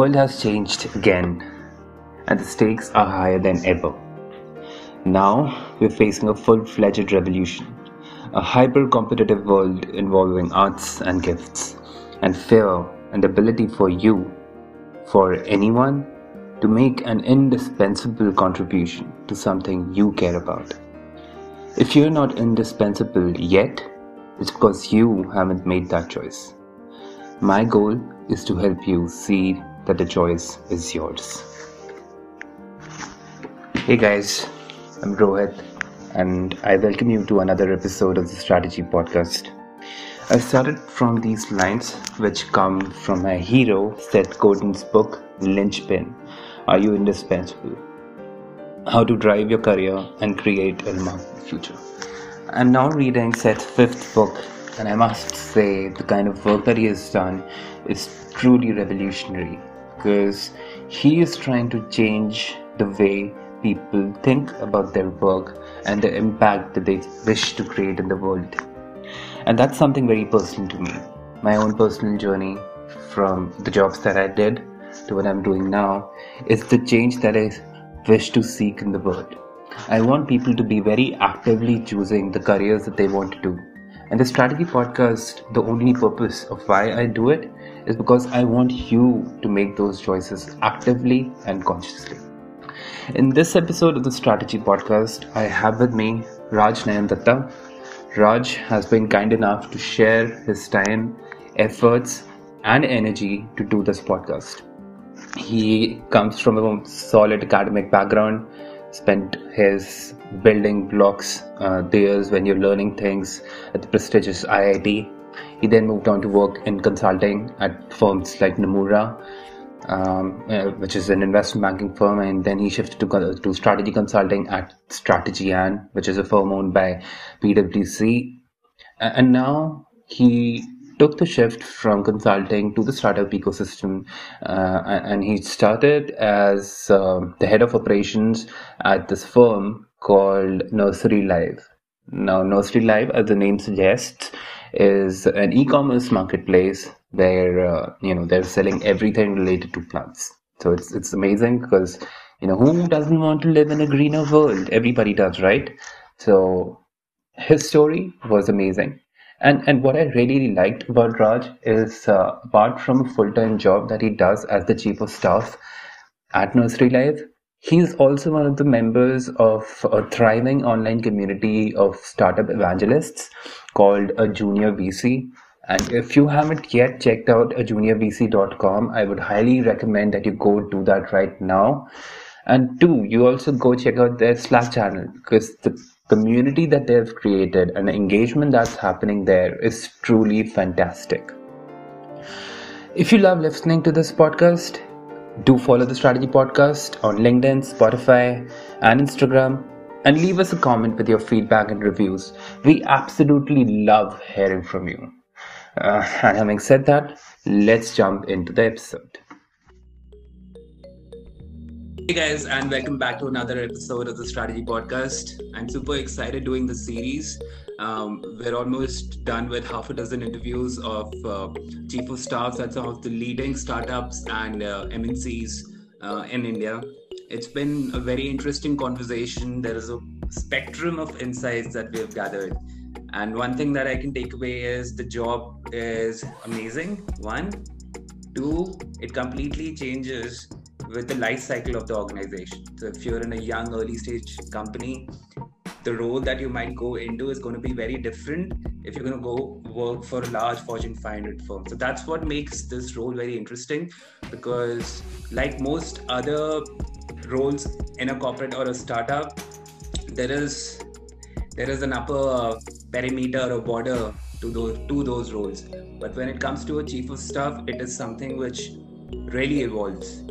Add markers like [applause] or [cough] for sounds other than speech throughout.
world has changed again, and the stakes are higher than ever. Now, we're facing a full fledged revolution, a hyper competitive world involving arts and gifts, and fear and ability for you, for anyone, to make an indispensable contribution to something you care about. If you're not indispensable yet, it's because you haven't made that choice. My goal is to help you see that the choice is yours. Hey guys, I'm Rohit, and I welcome you to another episode of the Strategy Podcast. I started from these lines, which come from my hero, Seth Godin's book, Linchpin Are You Indispensable? How to Drive Your Career and Create a Remarkable Future. I'm now reading Seth's fifth book, and I must say the kind of work that he has done is truly revolutionary because he is trying to change the way people think about their work and the impact that they wish to create in the world. And that's something very personal to me. My own personal journey from the jobs that I did to what I'm doing now is the change that I wish to seek in the world. I want people to be very actively choosing the careers that they want to do. And the strategy podcast, the only purpose of why I do it is because I want you to make those choices actively and consciously. In this episode of the Strategy Podcast, I have with me Raj Nayandatta. Raj has been kind enough to share his time, efforts, and energy to do this podcast. He comes from a solid academic background, spent his building blocks uh, years when you're learning things at the prestigious IIT. He then moved on to work in consulting at firms like Nomura um, uh, which is an investment banking firm, and then he shifted to to strategy consulting at Strategy Strategian, which is a firm owned by PwC, and now he took the shift from consulting to the startup ecosystem, uh, and he started as uh, the head of operations at this firm called Nursery Live. Now, Nursery Live, as the name suggests, is an e-commerce marketplace where uh, you know they're selling everything related to plants. So it's it's amazing because you know who doesn't want to live in a greener world? Everybody does, right? So his story was amazing. And and what I really liked about Raj is uh, apart from a full time job that he does as the chief of staff at Nursery Live, he's also one of the members of a thriving online community of startup evangelists called a Junior VC. And if you haven't yet checked out a juniorvc.com, I would highly recommend that you go do that right now. And two, you also go check out their Slack channel because the community that they've created and the engagement that's happening there is truly fantastic. If you love listening to this podcast, do follow the Strategy Podcast on LinkedIn, Spotify, and Instagram and leave us a comment with your feedback and reviews. We absolutely love hearing from you. Uh, and having said that, let's jump into the episode. Hey guys, and welcome back to another episode of the Strategy Podcast. I'm super excited doing this series. Um, we're almost done with half a dozen interviews of uh, chief of staffs at some of the leading startups and uh, MNCs uh, in India it's been a very interesting conversation. There is a spectrum of insights that we have gathered. And one thing that I can take away is the job is amazing. One, two, it completely changes with the life cycle of the organization. So if you're in a young early stage company, the role that you might go into is going to be very different if you're going to go work for a large Fortune 500 firm. So that's what makes this role very interesting because, like most other roles in a corporate or a startup, there is there is an upper perimeter or border to those to those roles. But when it comes to a chief of staff, it is something which really evolves.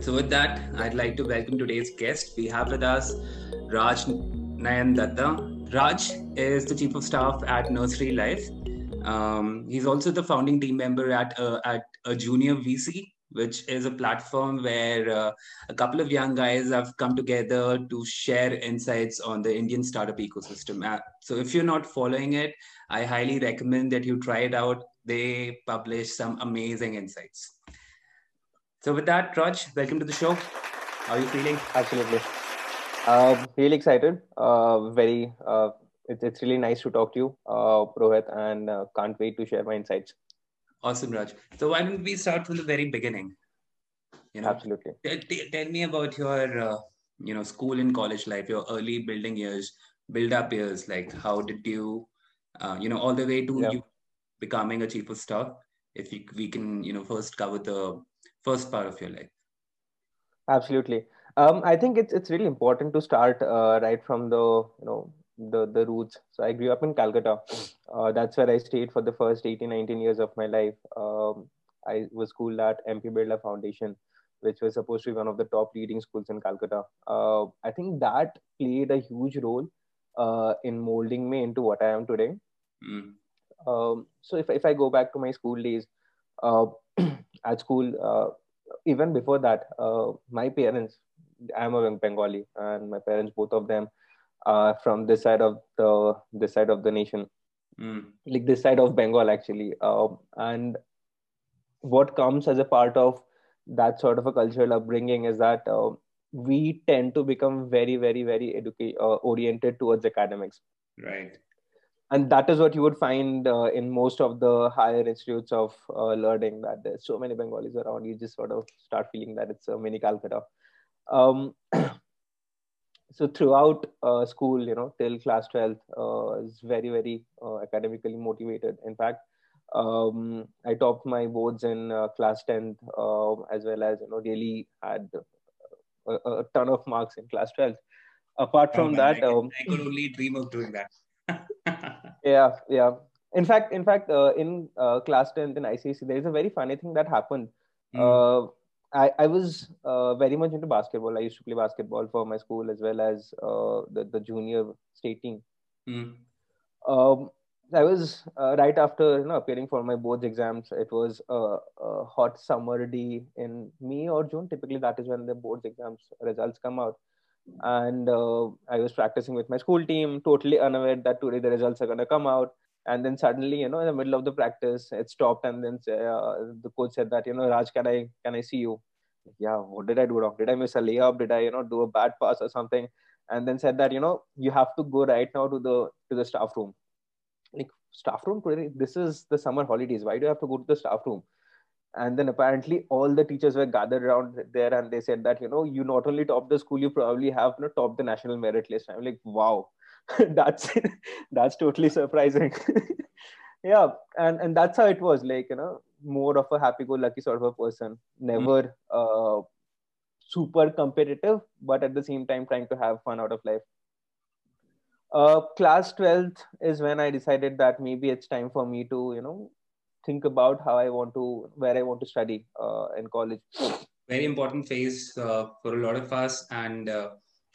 So with that, I'd like to welcome today's guest. We have with us Raj Nayandatta. Raj is the chief of staff at Nursery Live. Um, he's also the founding team member at uh, at a junior VC which is a platform where uh, a couple of young guys have come together to share insights on the Indian startup ecosystem. Uh, so if you're not following it, I highly recommend that you try it out. They publish some amazing insights. So with that, Raj, welcome to the show. How are you feeling? Absolutely. Uh, really excited. Uh, very. Uh, it, it's really nice to talk to you, uh, Rohit, and uh, can't wait to share my insights. Awesome, Raj. So why don't we start from the very beginning? You know, absolutely. T- t- tell me about your, uh, you know, school and college life, your early building years, build up years. Like, how did you, uh, you know, all the way to yeah. you becoming a chief of staff? If we, we can, you know, first cover the first part of your life. Absolutely. Um, I think it's it's really important to start uh, right from the you know the the roots. So I grew up in Calcutta. Uh, that's where I stayed for the first 18, 19 years of my life. Um, I was schooled at MP Birla Foundation, which was supposed to be one of the top leading schools in Calcutta. Uh, I think that played a huge role uh, in molding me into what I am today. Mm. Um, so if if I go back to my school days, uh, [clears throat] at school, uh, even before that, uh, my parents, I'm a Bengali, and my parents, both of them, uh, from this side of the this side of the nation, mm. like this side of Bengal actually. Uh, and what comes as a part of that sort of a cultural upbringing is that uh, we tend to become very, very, very educate uh, oriented towards academics. Right. And that is what you would find uh, in most of the higher institutes of uh, learning. That there's so many Bengalis around, you just sort of start feeling that it's a mini Calcutta. Um, [clears throat] so throughout uh, school you know till class 12 uh, is very very uh, academically motivated. In fact um, i topped my boards in uh, class 10th uh, as well as you know really had a, a, ton of marks in class 12 apart oh, from man, that I, um, I, could only dream of doing that. [laughs] Yeah yeah. In fact in fact uh, in class 10th in icse there is a very funny thing that happened. Mm I, I was uh, very much into basketball. I used to play basketball for my school as well as uh, the, the junior state team. Mm. Um, I was uh, right after you know appearing for my boards exams. It was a, a, hot summer day in May or June. Typically, that is when the boards exams results come out. And uh, I was practicing with my school team, totally unaware that today the results are going to come out and then suddenly you know in the middle of the practice it stopped and then uh, the coach said that you know raj can i can i see you? Yeah what did i do wrong? Did i miss a layup? Did i you know do a bad pass or something? And then said that you know you have to go right now to the to the staff room. Like staff room this is the summer holidays. Why do you have to go to the staff room? And then apparently all the teachers were gathered around there and they said that you know you not only top the school you probably have you know, top the national merit list. I'm like wow [laughs] that's that's totally surprising. [laughs] Yeah and and that's how it was like you know more of a happy-go-lucky sort of a person. Never mm. uh, super competitive but at the same time trying to have fun out of life. Uh, class 12th is when i decided that maybe it's time for me to you know think about how i want to where i want to study uh, in college. Very important phase uh, for a lot of us and uh,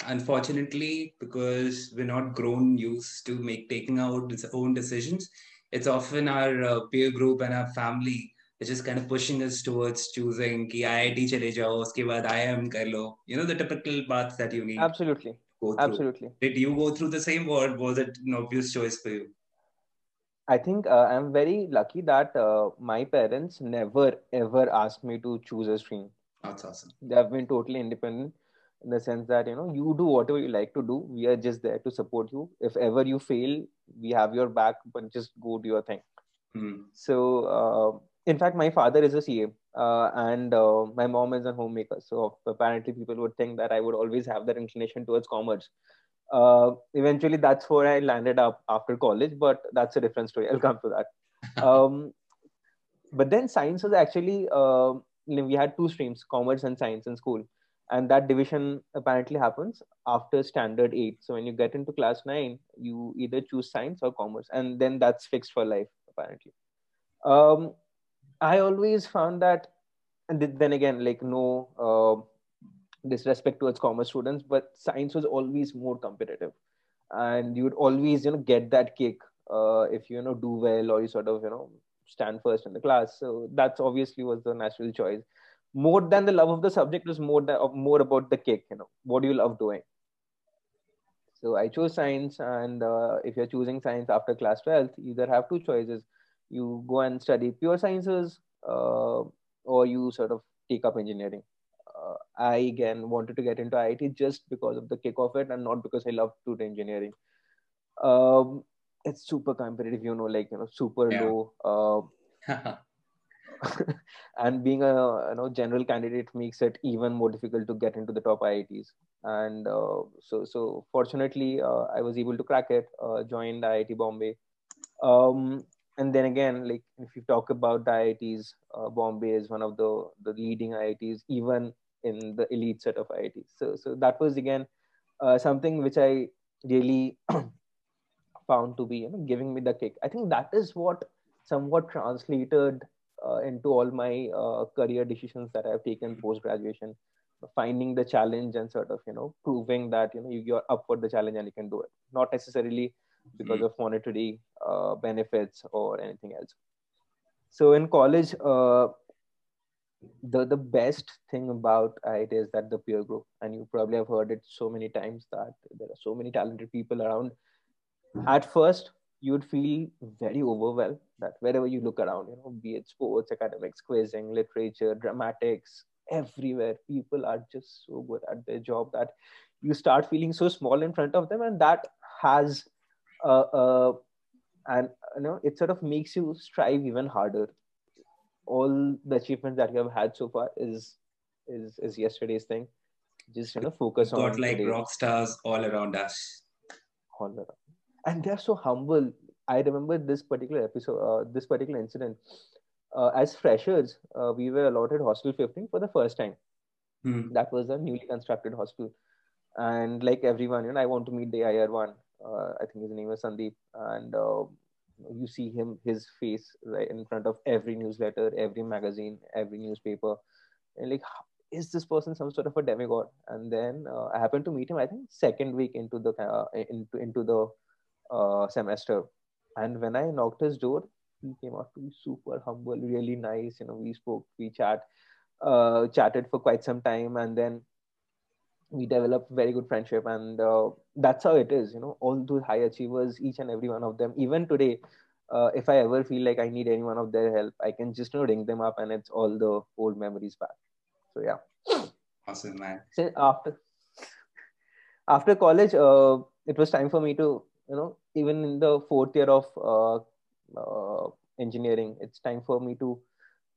unfortunately because we're not grown used to make taking out its own decisions it's often our uh, peer group and our family which is kind of pushing us towards choosing ki IIT chale jao uske baad IIM kar lo you know the typical paths that you need absolutely Go through. absolutely did you go through the same or was it an obvious choice for you I think uh, I'm very lucky that uh, my parents never ever asked me to choose a stream. That's awesome. They have been totally independent in the sense that you know you do whatever you like to do. We are just there to support you. If ever you fail we have your back but just go do your thing. Hmm. so uh, in fact my father is a ca uh, and uh, my mom is a homemaker. So apparently people would think that i would always have that inclination towards commerce. Uh, eventually that's where i landed up after college but that's a different story. I'll come to that. [laughs] Um, but then science was actually uh, we had two streams commerce and science in school and that division apparently happens after standard 8 so when you get into class 9 you either choose science or commerce and then that's fixed for life apparently. Um, i always found that and then again like no uh, disrespect towards commerce students but science was always more competitive. And you would always you know get that kick uh, if you, you know do well or you sort of you know stand first in the class. So that's obviously was the natural choice more than the love of the subject was more than, more about the kick you know what do you love doing so i chose science and uh, if you're choosing science after class 12th you either have two choices you go and study pure sciences uh, or you sort of take up engineering. Uh, I again wanted to get into IIT just because of the kick of it and not because I love to do engineering. Um, it's super competitive, you know, like you know, super yeah. low. [laughs] [laughs] And being a you know general candidate makes it even more difficult to get into the top IITs. And uh, so so fortunately, uh, I was able to crack it. Uh, joined IIT Bombay. Um, and then again, like if you talk about the IITs, uh, Bombay is one of the the leading IITs, even in the elite set of IITs. So so that was again uh, something which I really [clears throat] found to be you know giving me the kick. I think that is what somewhat translated uh, into all my uh, career decisions that I've taken post graduation, finding the challenge and sort of you know proving that you know you're up for the challenge and you can do it. Not necessarily because mm-hmm. of monetary uh, benefits or anything else. So in college, uh, the the best thing about it is that the peer group, and you probably have heard it so many times that there are so many talented people around. At first, you would feel very overwhelmed that wherever you look around, you know, be it sports, academics, quizzing, literature, dramatics, everywhere, people are just so good at their job that you start feeling so small in front of them, and that has, uh, uh, and you know, it sort of makes you strive even harder. All the achievements that you have had so far is is is yesterday's thing. Just you know, focus on. Got like today. rock stars all around us. All around and they're so humble. I remember this particular episode, uh, this particular incident. Uh, as freshers, uh, we were allotted hostel 15 for the first time. Mm. That was a newly constructed hostel. And like everyone, you know, I want to meet the IR one. Uh, I think his name was Sandeep. And uh, you see him, his face right in front of every newsletter, every magazine, every newspaper. And like, is this person some sort of a demigod? And then uh, I happened to meet him, I think, second week into the into into the uh, semester. And when I knocked his door, he came out to be super humble, really nice. You know, we spoke, we chat, uh, chatted for quite some time, and then we developed very good friendship. And uh, that's how it is. You know, all those high achievers, each and every one of them. Even today, uh, if I ever feel like I need any one of their help, I can just you know, ring them up, and it's all the old memories back. So yeah. Awesome, man. So after after college, uh, it was time for me to you know even in the fourth year of uh, uh, engineering it's time for me to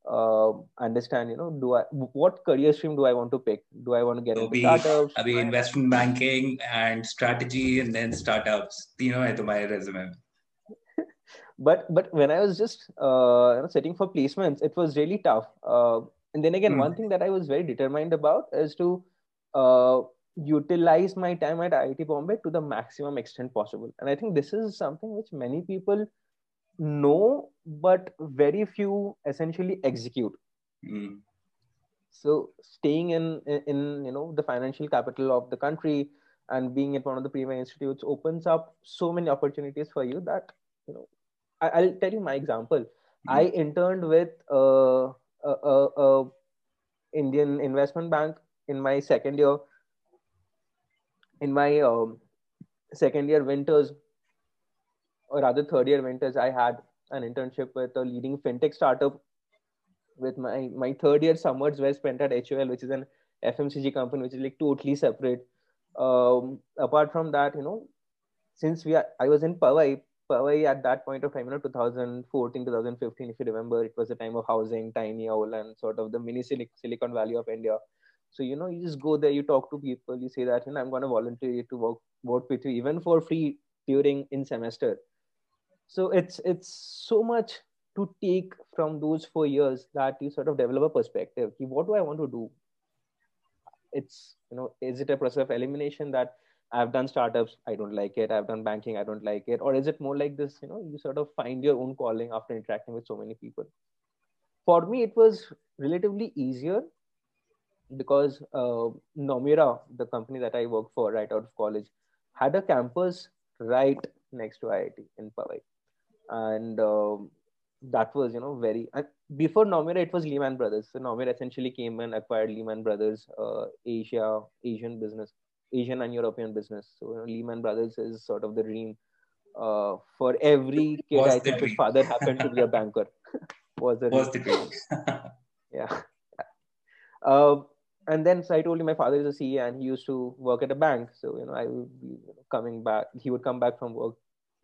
uh, understand you know do i what career stream do i want to pick? Do i want to get so into be, startups? Abhi investment banking and strategy and then startups. You tino hai tumhare resume. [laughs] But but when i was just uh, you know setting for placements it was really tough. Uh, and then again hmm. one thing that i was very determined about is to uh, utilize my time at IIT Bombay to the maximum extent possible. And I think this is something which many people know, but very few essentially execute. Mm. So staying in, in you know the financial capital of the country and being at one of the premier institutes opens up so many opportunities for you that you know I, will tell you my example. Mm. I interned with uh, a, a, a Indian investment bank in my second year in my um, second year winters or rather third year winters i had an internship with a leading fintech startup with my my third year summers were spent at HUL which is an fmcg company which is like totally separate. Um, apart from that you know since we are i was in Powai, Powai at that point of time you know 2014 2015 if you remember it was the time of housing TinyOwl and sort of the mini silicon valley of india so you know, you just go there, you talk to people, you say that you know I'm going to volunteer to work work with you even for free during in semester. So it's it's so much to take from those four years that you sort of develop a perspective. What do I want to do? It's you know, is it a process of elimination that I've done startups, I don't like it. I've done banking, I don't like it. Or is it more like this, you know, you sort of find your own calling after interacting with so many people? For me, it was relatively easier because uh, Nomura, the company that I worked for right out of college, had a campus right next to IIT in Powai. And um, that was, you know, very. Before Nomura, it was Lehman Brothers. So Nomura essentially came and acquired Lehman Brothers, uh, Asia, Asian business, Asian and European business. So you know, Lehman Brothers is sort of the dream uh, for every kid. Was I think his father happened to be a banker. [laughs] was the, was the dream. [laughs] yeah Uh, and then so I told him my father is a CA and he used to work at a bank. So you know, I would be coming back. He would come back from work,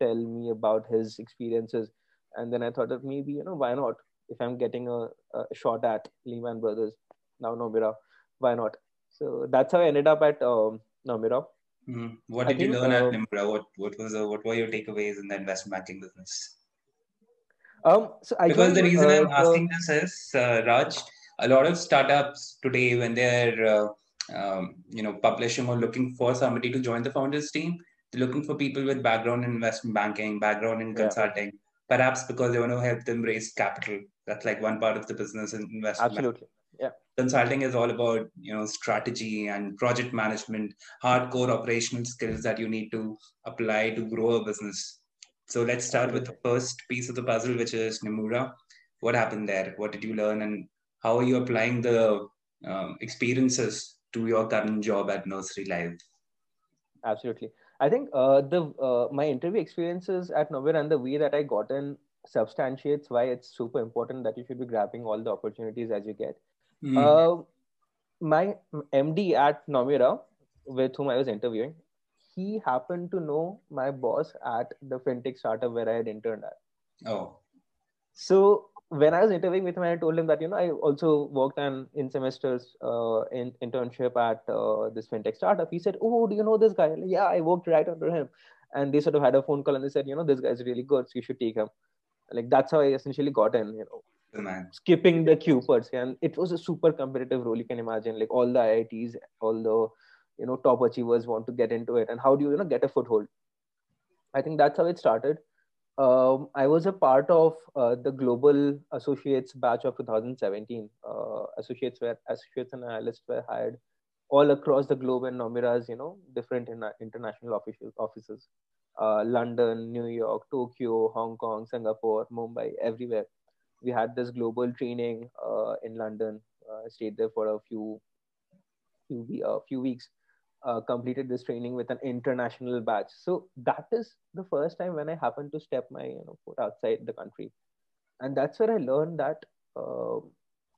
tell me about his experiences, and then I thought that maybe you know why not? If I'm getting a, a shot at Lehman Brothers, now Nomura, why not? So that's how I ended up at um, Nomura. Mm. What did you learn uh, at Nomura? What what was uh, what were your takeaways in the investment banking business? Um, so I because the reason uh, I'm asking this is uh, Raj a lot of startups today when they're uh, um, you know publishing or looking for somebody to join the founders team they're looking for people with background in investment banking background in consulting yeah. perhaps because they want to help them raise capital. That's like one part of the business in investment absolutely. Yeah. Consulting is all about you know strategy and project management hardcore operational skills that you need to apply to grow a business. So let's start with the first piece of the puzzle which is nomura. What happened there? What did you learn? And how are you applying the um, experiences to your current job at Nursery Live? Absolutely. I think uh, the uh, my interview experiences at Nomura and the way that I got in substantiates why it's super important that you should be grabbing all the opportunities as you get. Mm. Uh, my MD at Nomura, with whom I was interviewing, he happened to know my boss at the fintech startup where I had interned at. Oh. So when I was interviewing with him, I told him that you know I also worked on in semesters uh, in internship at uh, this fintech startup. He said, "Oh, do you know this guy?" Like, yeah, I worked right under him. And they sort of had a phone call and they said, "You know, this guy's really good, so you should take him." Like that's how I essentially got in. You know, Man. skipping the queue per se, and it was a super competitive role. You can imagine, like all the IITs, all the you know top achievers want to get into it, and how do you you know get a foothold? I think that's how it started um, I was a part of uh, the Global Associates batch of 2017. Uh, associates were associates and analysts were hired all across the globe and Nomura's, you know, different in, international official offices, uh, London, New York, Tokyo, Hong Kong, Singapore, Mumbai, everywhere. We had this global training uh, in London. I uh, stayed there for a few few, uh, few weeks uh, completed this training with an international batch. So that is the first time when I happened to step my you know foot outside the country, and that's where I learned that uh,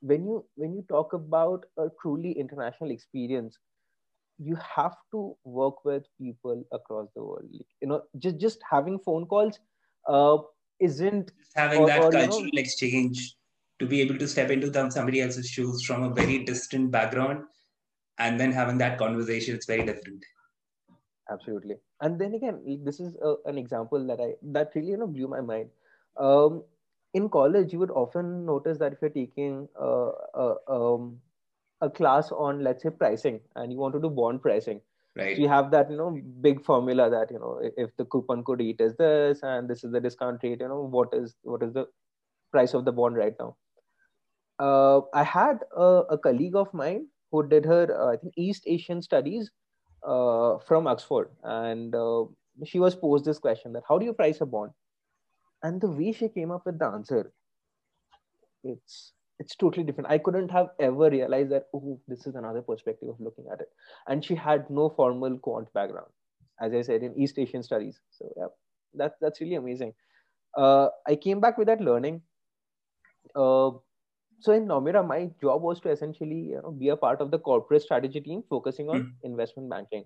when you when you talk about a truly international experience, you have to work with people across the world. You know, just just having phone calls uh, isn't just having or, that or, cultural you know, exchange to be able to step into them, somebody else's shoes from a very distant background and then having that conversation it's very different. Absolutely. And then again this is a, an example that i that really you know blew my mind. Um, in college you would often notice that if you're taking uh, uh, um, a class on let's say pricing and you want to do bond pricing right. so you have that you know big formula that you know if the coupon code eat is this and this is the discount rate you know what is what is the price of the bond right now? Uh, i had a, a colleague of mine who did her, uh, I think, East Asian studies uh, from Oxford. And uh, she was posed this question that how do you price a bond? And the way she came up with the answer, it's it's totally different. I couldn't have ever realized that, oh, this is another perspective of looking at it. And she had no formal quant background, as I said, in East Asian studies. So yeah, that, that's really amazing. Uh, I came back with that learning. Uh, so in Nomura, my job was to essentially you know, be a part of the corporate strategy team focusing on mm. investment banking.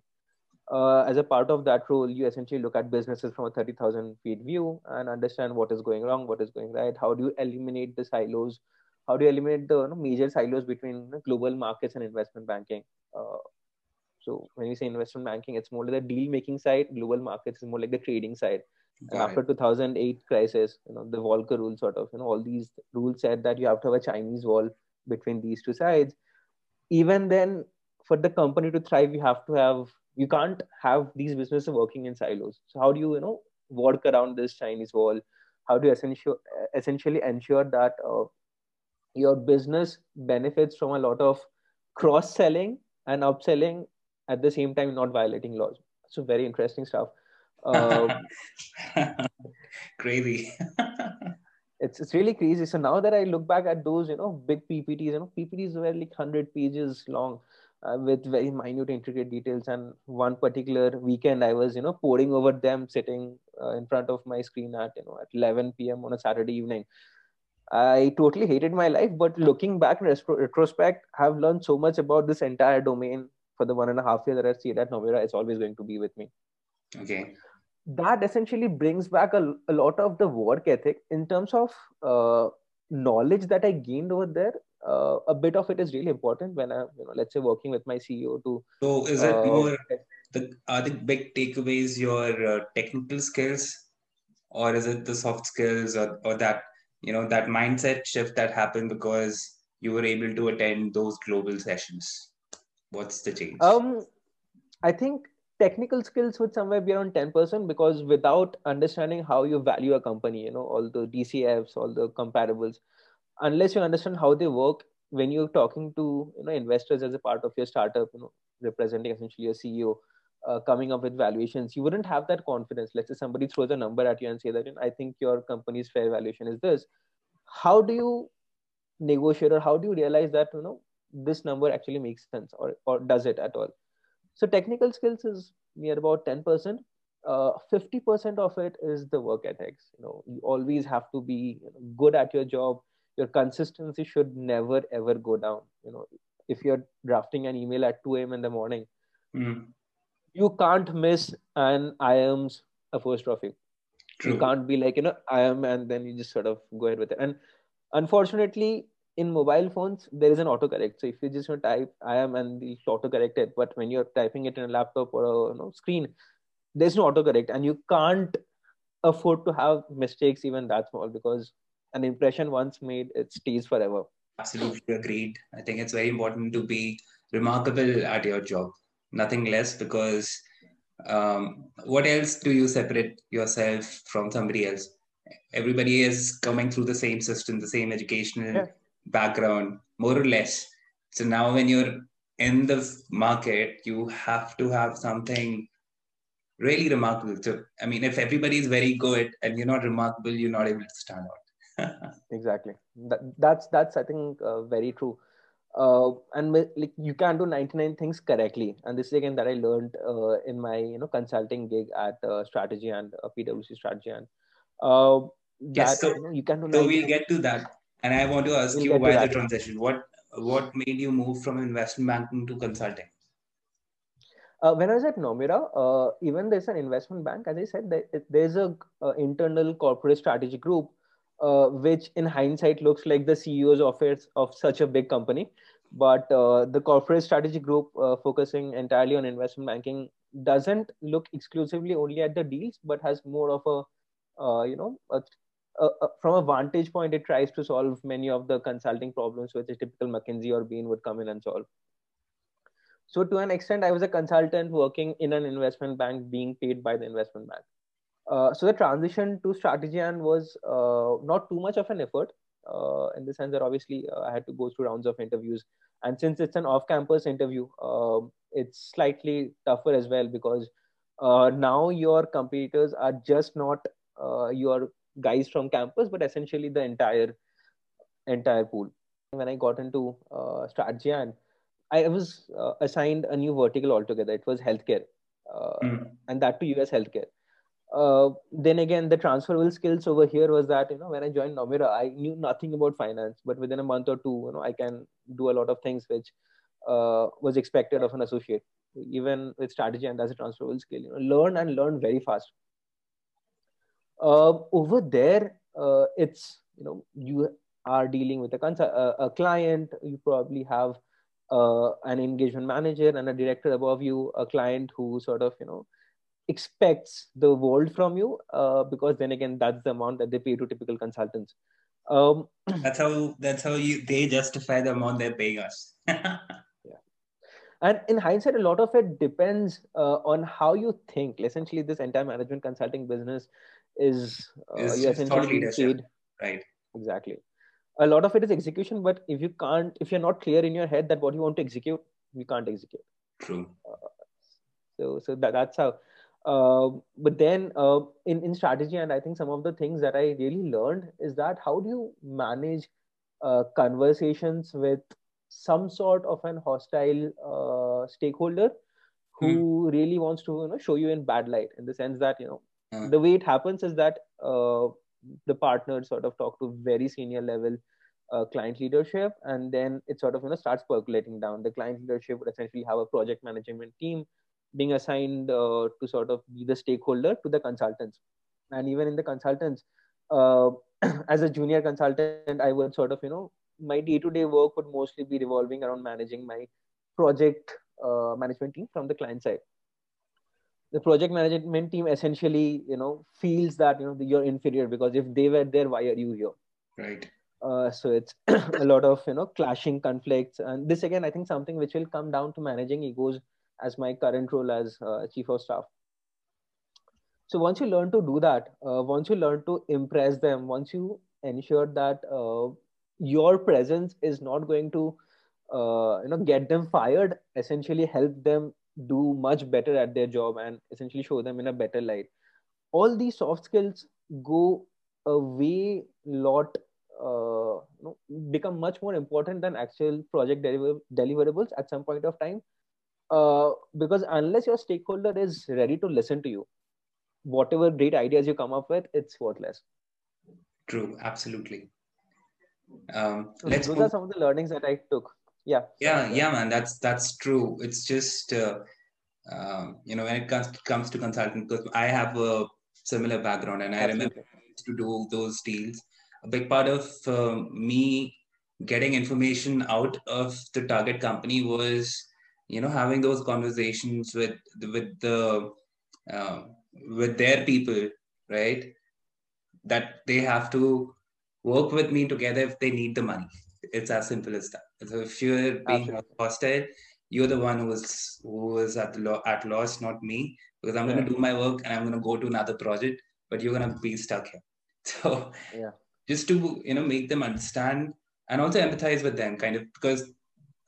Uh, as a part of that role, you essentially look at businesses from a 30,000 feet view and understand what is going wrong, what is going right. How do you eliminate the silos? How do you eliminate the you know, major silos between global markets and investment banking? Uh, so when we say investment banking, it's more like the deal making side. Global markets is more like the trading side and after 2008 crisis you know the volcker rule sort of you know all these rules said that you have to have a chinese wall between these two sides. Even then for the company to thrive you have to have you can't have these businesses working in silos. So how do you you know work around this chinese wall? How do you essentially essentially ensure that uh, your business benefits from a lot of cross selling and upselling at the same time not violating laws? So very interesting stuff [laughs] crazy. [laughs] it's it's really crazy. So now that I look back at those, you know, big PPTs, you know, PPTs were like hundred pages long. Uh, with very minute intricate details and one particular weekend i was you know poring over them sitting uh, in front of my screen at you know at 11 p.m on a saturday evening I totally hated my life, but looking back in retrospect, I've learned so much about this entire domain for the one and a half year that I stayed at Nomura. It's always going to be with me. Okay. That essentially brings back a, a lot of the work ethic in terms of uh, knowledge that I gained over there. Uh, a bit of it is really important when I, you know, let's say working with my CEO to. So is it uh, more the are the big takeaways your uh, technical skills, or is it the soft skills, or or that you know that mindset shift that happened because you were able to attend those global sessions? What's the change? Um, I think technical skills would somewhere be around 10% because without understanding how you value a company you know all the dcfs all the comparables unless you understand how they work when you're talking to you know investors as a part of your startup you know representing essentially your ceo uh, coming up with valuations you wouldn't have that confidence. Let's say somebody throws a number at you and say that i think your company's fair valuation is this. How do you negotiate or how do you realize that you know this number actually makes sense or, or does it at all so technical skills is near about 10%. Uh, 50% of it is the work ethics. You know, you always have to be good at your job. Your consistency should never ever go down. You know, if you're drafting an email at 2 a.m. in the morning, mm. you can't miss an I am's apostrophe. True. You can't be like, you know, I am, and then you just sort of go ahead with it. And unfortunately, in mobile phones there is an autocorrect. So if you just type i am and the autocorrect it but when you're typing it in a laptop or a you know, screen there's no autocorrect. And you can't afford to have mistakes even that small because an impression once made it stays forever. Absolutely agreed. I think it's very important to be remarkable at your job. Nothing less because um, what else do you separate yourself from somebody else? Everybody is coming through the same system the same educational yeah background, more or less. So now when you're in the market, you have to have something really remarkable. So, I mean, if everybody is very good and you're not remarkable, you're not able to stand out. [laughs] exactly. That, that's, that's, I think, uh, very true. Uh, and like you can do 99 things correctly and this is again that i learned uh, in my you know consulting gig at uh, strategy and uh, pwc strategy and uh, that yes, so, you, know, you can do so we'll get to that and I want to ask we'll you why the transition. What what made you move from investment banking to consulting? Uh, when I was at Nomura, uh, even there's an investment bank, as I said, there's a uh, internal corporate strategy group, uh, which in hindsight looks like the CEO's office of such a big company. But uh, the corporate strategy group uh, focusing entirely on investment banking doesn't look exclusively only at the deals, but has more of a, you know, a uh, uh, from a vantage point, it tries to solve many of the consulting problems which a typical McKinsey or Bain would come in and solve. So to an extent, I was a consultant working in an investment bank, being paid by the investment bank. Uh, so the transition to strategy and was uh, not too much of an effort uh, in the sense that obviously uh, I had to go through rounds of interviews. And since it's an off-campus interview, um, it's slightly tougher as well because now your competitors are just not your guys from campus, but essentially the entire entire pool. When I got into uh, strategy and I was uh, assigned a new vertical altogether. It was healthcare, uh, mm. and that to US healthcare. Uh, then again, the transferable skills over here was that you know when I joined Nomura, I knew nothing about finance, but within a month or two, you know, I can do a lot of things which uh, was expected of an associate, even with strategy and as a transferable skill. You know, learn and learn very fast uh, over there uh, it's you know you are dealing with a, cons- a, a client. You probably have uh, an engagement manager and a director above you a client who sort of you know expects the world from you uh, because then again that's the amount that they pay to typical consultants. Um, [clears throat] that's how that's how you they justify the amount they're paying us. [laughs] Yeah. And in hindsight a lot of it depends uh, on how you think. Essentially this entire management consulting business is uh, is, essentially paid. Right. Exactly. A lot of it is execution, but if you can't, if you're not clear in your head that what you want to execute, you can't execute. True. Uh, so, so that, that's how. Uh, but then uh, in in strategy, and I think some of the things that I really learned is that how do you manage uh, conversations with some sort of an hostile uh, stakeholder who hmm. really wants to you know show you in bad light in the sense that you know the way it happens is that uh, the partners sort of talk to very senior level uh, client leadership and then it sort of you know starts percolating down. The client leadership would essentially have a project management team being assigned uh, to sort of be the stakeholder to the consultants. And even in the consultants uh, [clears throat] as a junior consultant i would sort of you know my day-to-day work would mostly be revolving around managing my project uh, management team from the client side the project management team essentially you know feels that you know you're inferior because if they were there why are you here? Right. Uh, so it's [clears throat] a lot of you know clashing conflicts. And this again i think something which will come down to managing egos as my current role as uh, chief of staff. So once you learn to do that uh, once you learn to impress them once you ensure that uh, your presence is not going to uh, you know get them fired essentially help them do much better at their job and essentially show them in a better light. All these soft skills go a way lot uh, you know, become much more important than actual project deliver- deliverables at some point of time. Uh, because unless your stakeholder is ready to listen to you whatever great ideas you come up with it's worthless. True absolutely. Um, so let's those move. are some of the learnings that i took yeah yeah yeah man that's that's true. It's just uh, um, you know when it comes comes to consulting because i have a similar background and i remember to do those deals. A big part of uh, me getting information out of the target company was you know having those conversations with with the uh, with their people right? That they have to work with me together if they need the money it's as simple as that. So if you're being Absolutely. hostile you're the one who is who is at lo- at loss not me. Because i'm yeah. going to do my work and i'm going to go to another project but you're going to be stuck here. [laughs] So yeah. just to you know make them understand and also empathize with them kind of because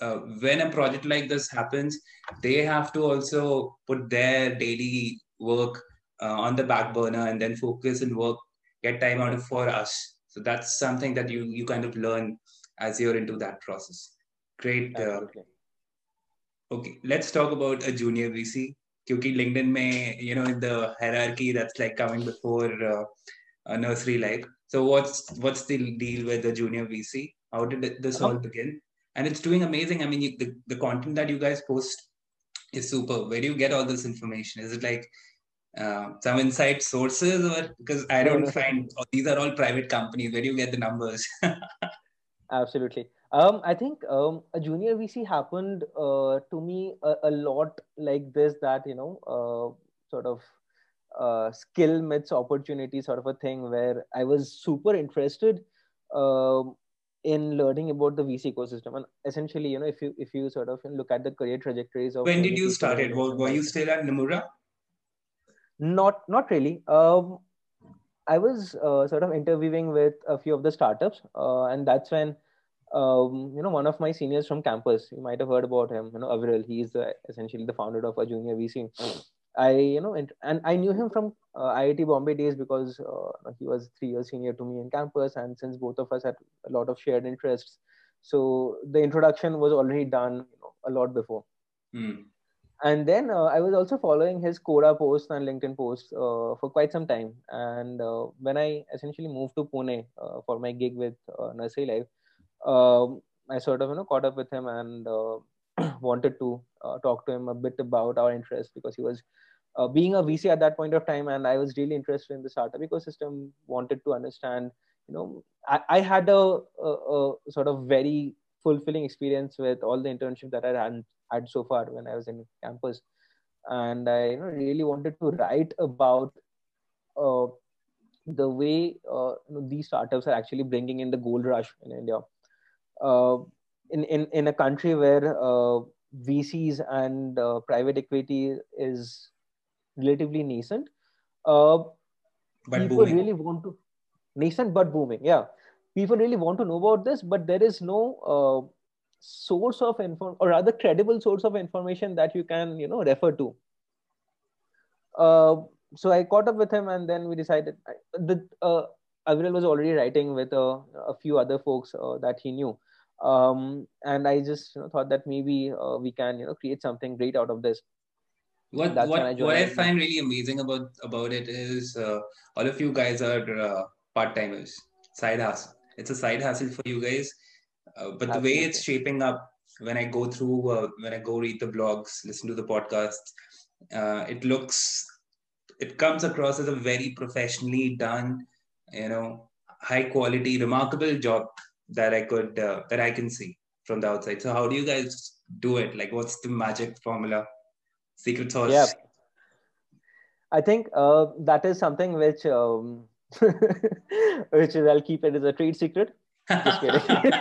uh, when a project like this happens they have to also put their daily work uh, on the back burner and then focus and work get time out for us. So that's something that you you kind of learn as you're into that process great uh, okay let's talk about a junior vc because linkedin may you know in the hierarchy that's like coming before uh, a nursery like so what's what's the deal with the junior VC? How did this all uh-huh. begin? And it's doing amazing. I mean, you, the the content that you guys post is super. Where do you get all this information? Is it like uh, some inside sources, or because I don't [laughs] find oh, these are all private companies? Where do you get the numbers? [laughs] Absolutely. Um, I think um, a junior VC happened uh, to me a, a, lot like this. That you know, uh, sort of uh, skill meets opportunity sort of a thing where I was super interested um, in learning about the VC ecosystem. And essentially, you know, if you if you sort of look at the career trajectories of when did you start it? Were, were you still at Nomura? Not not really. Um, I was uh, sort of interviewing with a few of the startups, uh, and that's when um, you know one of my seniors from campus. You might have heard about him. You know, Aviral. He's the, essentially the founder of a junior VC. I, you know, and, and I knew him from uh, IIT Bombay days because uh, he was three years senior to me in campus, and since both of us had a lot of shared interests, so the introduction was already done, you know, a lot before. Mm. And then uh, I was also following his Quora posts and LinkedIn posts uh, for quite some time. And uh, when I essentially moved to Pune uh, for my gig with Nursery Live, um, I sort of you know caught up with him and [clears throat] wanted to talk to him a bit about our interests because he was uh, being a VC at that point of time, and I was really interested in the startup ecosystem. Wanted to understand, you know, I, I had a, a, a, sort of very fulfilling experience with all the internship that I had had so far when I was in campus, and I you know really wanted to write about uh, the way uh, you know, these startups are actually bringing in the gold rush in India. Uh, in, in, in a country where uh, VCs and uh, private equity is relatively nascent. Uh, but people booming. really want to nascent but booming. Yeah, people really want to know about this, but there is no uh, source of info or rather credible source of information that you can you know refer to. Uh, so I caught up with him, and then we decided the uh, Aviral was already writing with uh, a few other folks uh, that he knew, um, and I just you know, thought that maybe uh, we can you know create something great out of this. What what I what I find really amazing about about it is uh, all of you guys are uh, part timers, side hustle. It's a side hustle for you guys. Uh, but the way it's shaping up, when I go through, uh, when I go read the blogs, listen to the podcasts, uh, it looks, it comes across as a very professionally done, you know, high quality, remarkable job that I could, uh, that I can see from the outside. So how do you guys do it? Like, what's the magic formula, secret sauce? Yeah. I think uh, that is something which, um, which is I'll keep it as a trade secret. Just kidding. [laughs]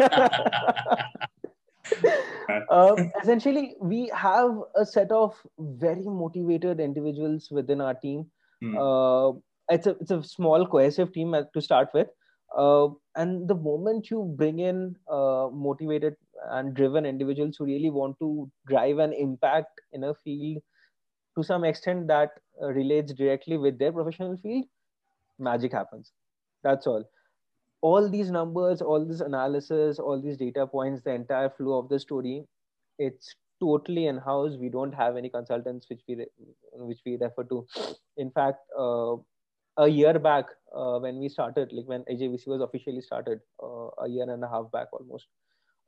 uh, essentially, we have a set of very motivated individuals within our team. Mm. Uh, it's a it's a small cohesive team to start with, uh, and the moment you bring in uh, motivated and driven individuals who really want to drive an impact in a field to some extent that uh, relates directly with their professional field, magic happens. That's all all these numbers, all this analysis, all these data points, the entire flow of the story, it's totally in house. We don't have any consultants which we which we refer to. In fact, uh, a year back uh, when we started, like when AJVC was officially started, uh, a year and a half back almost,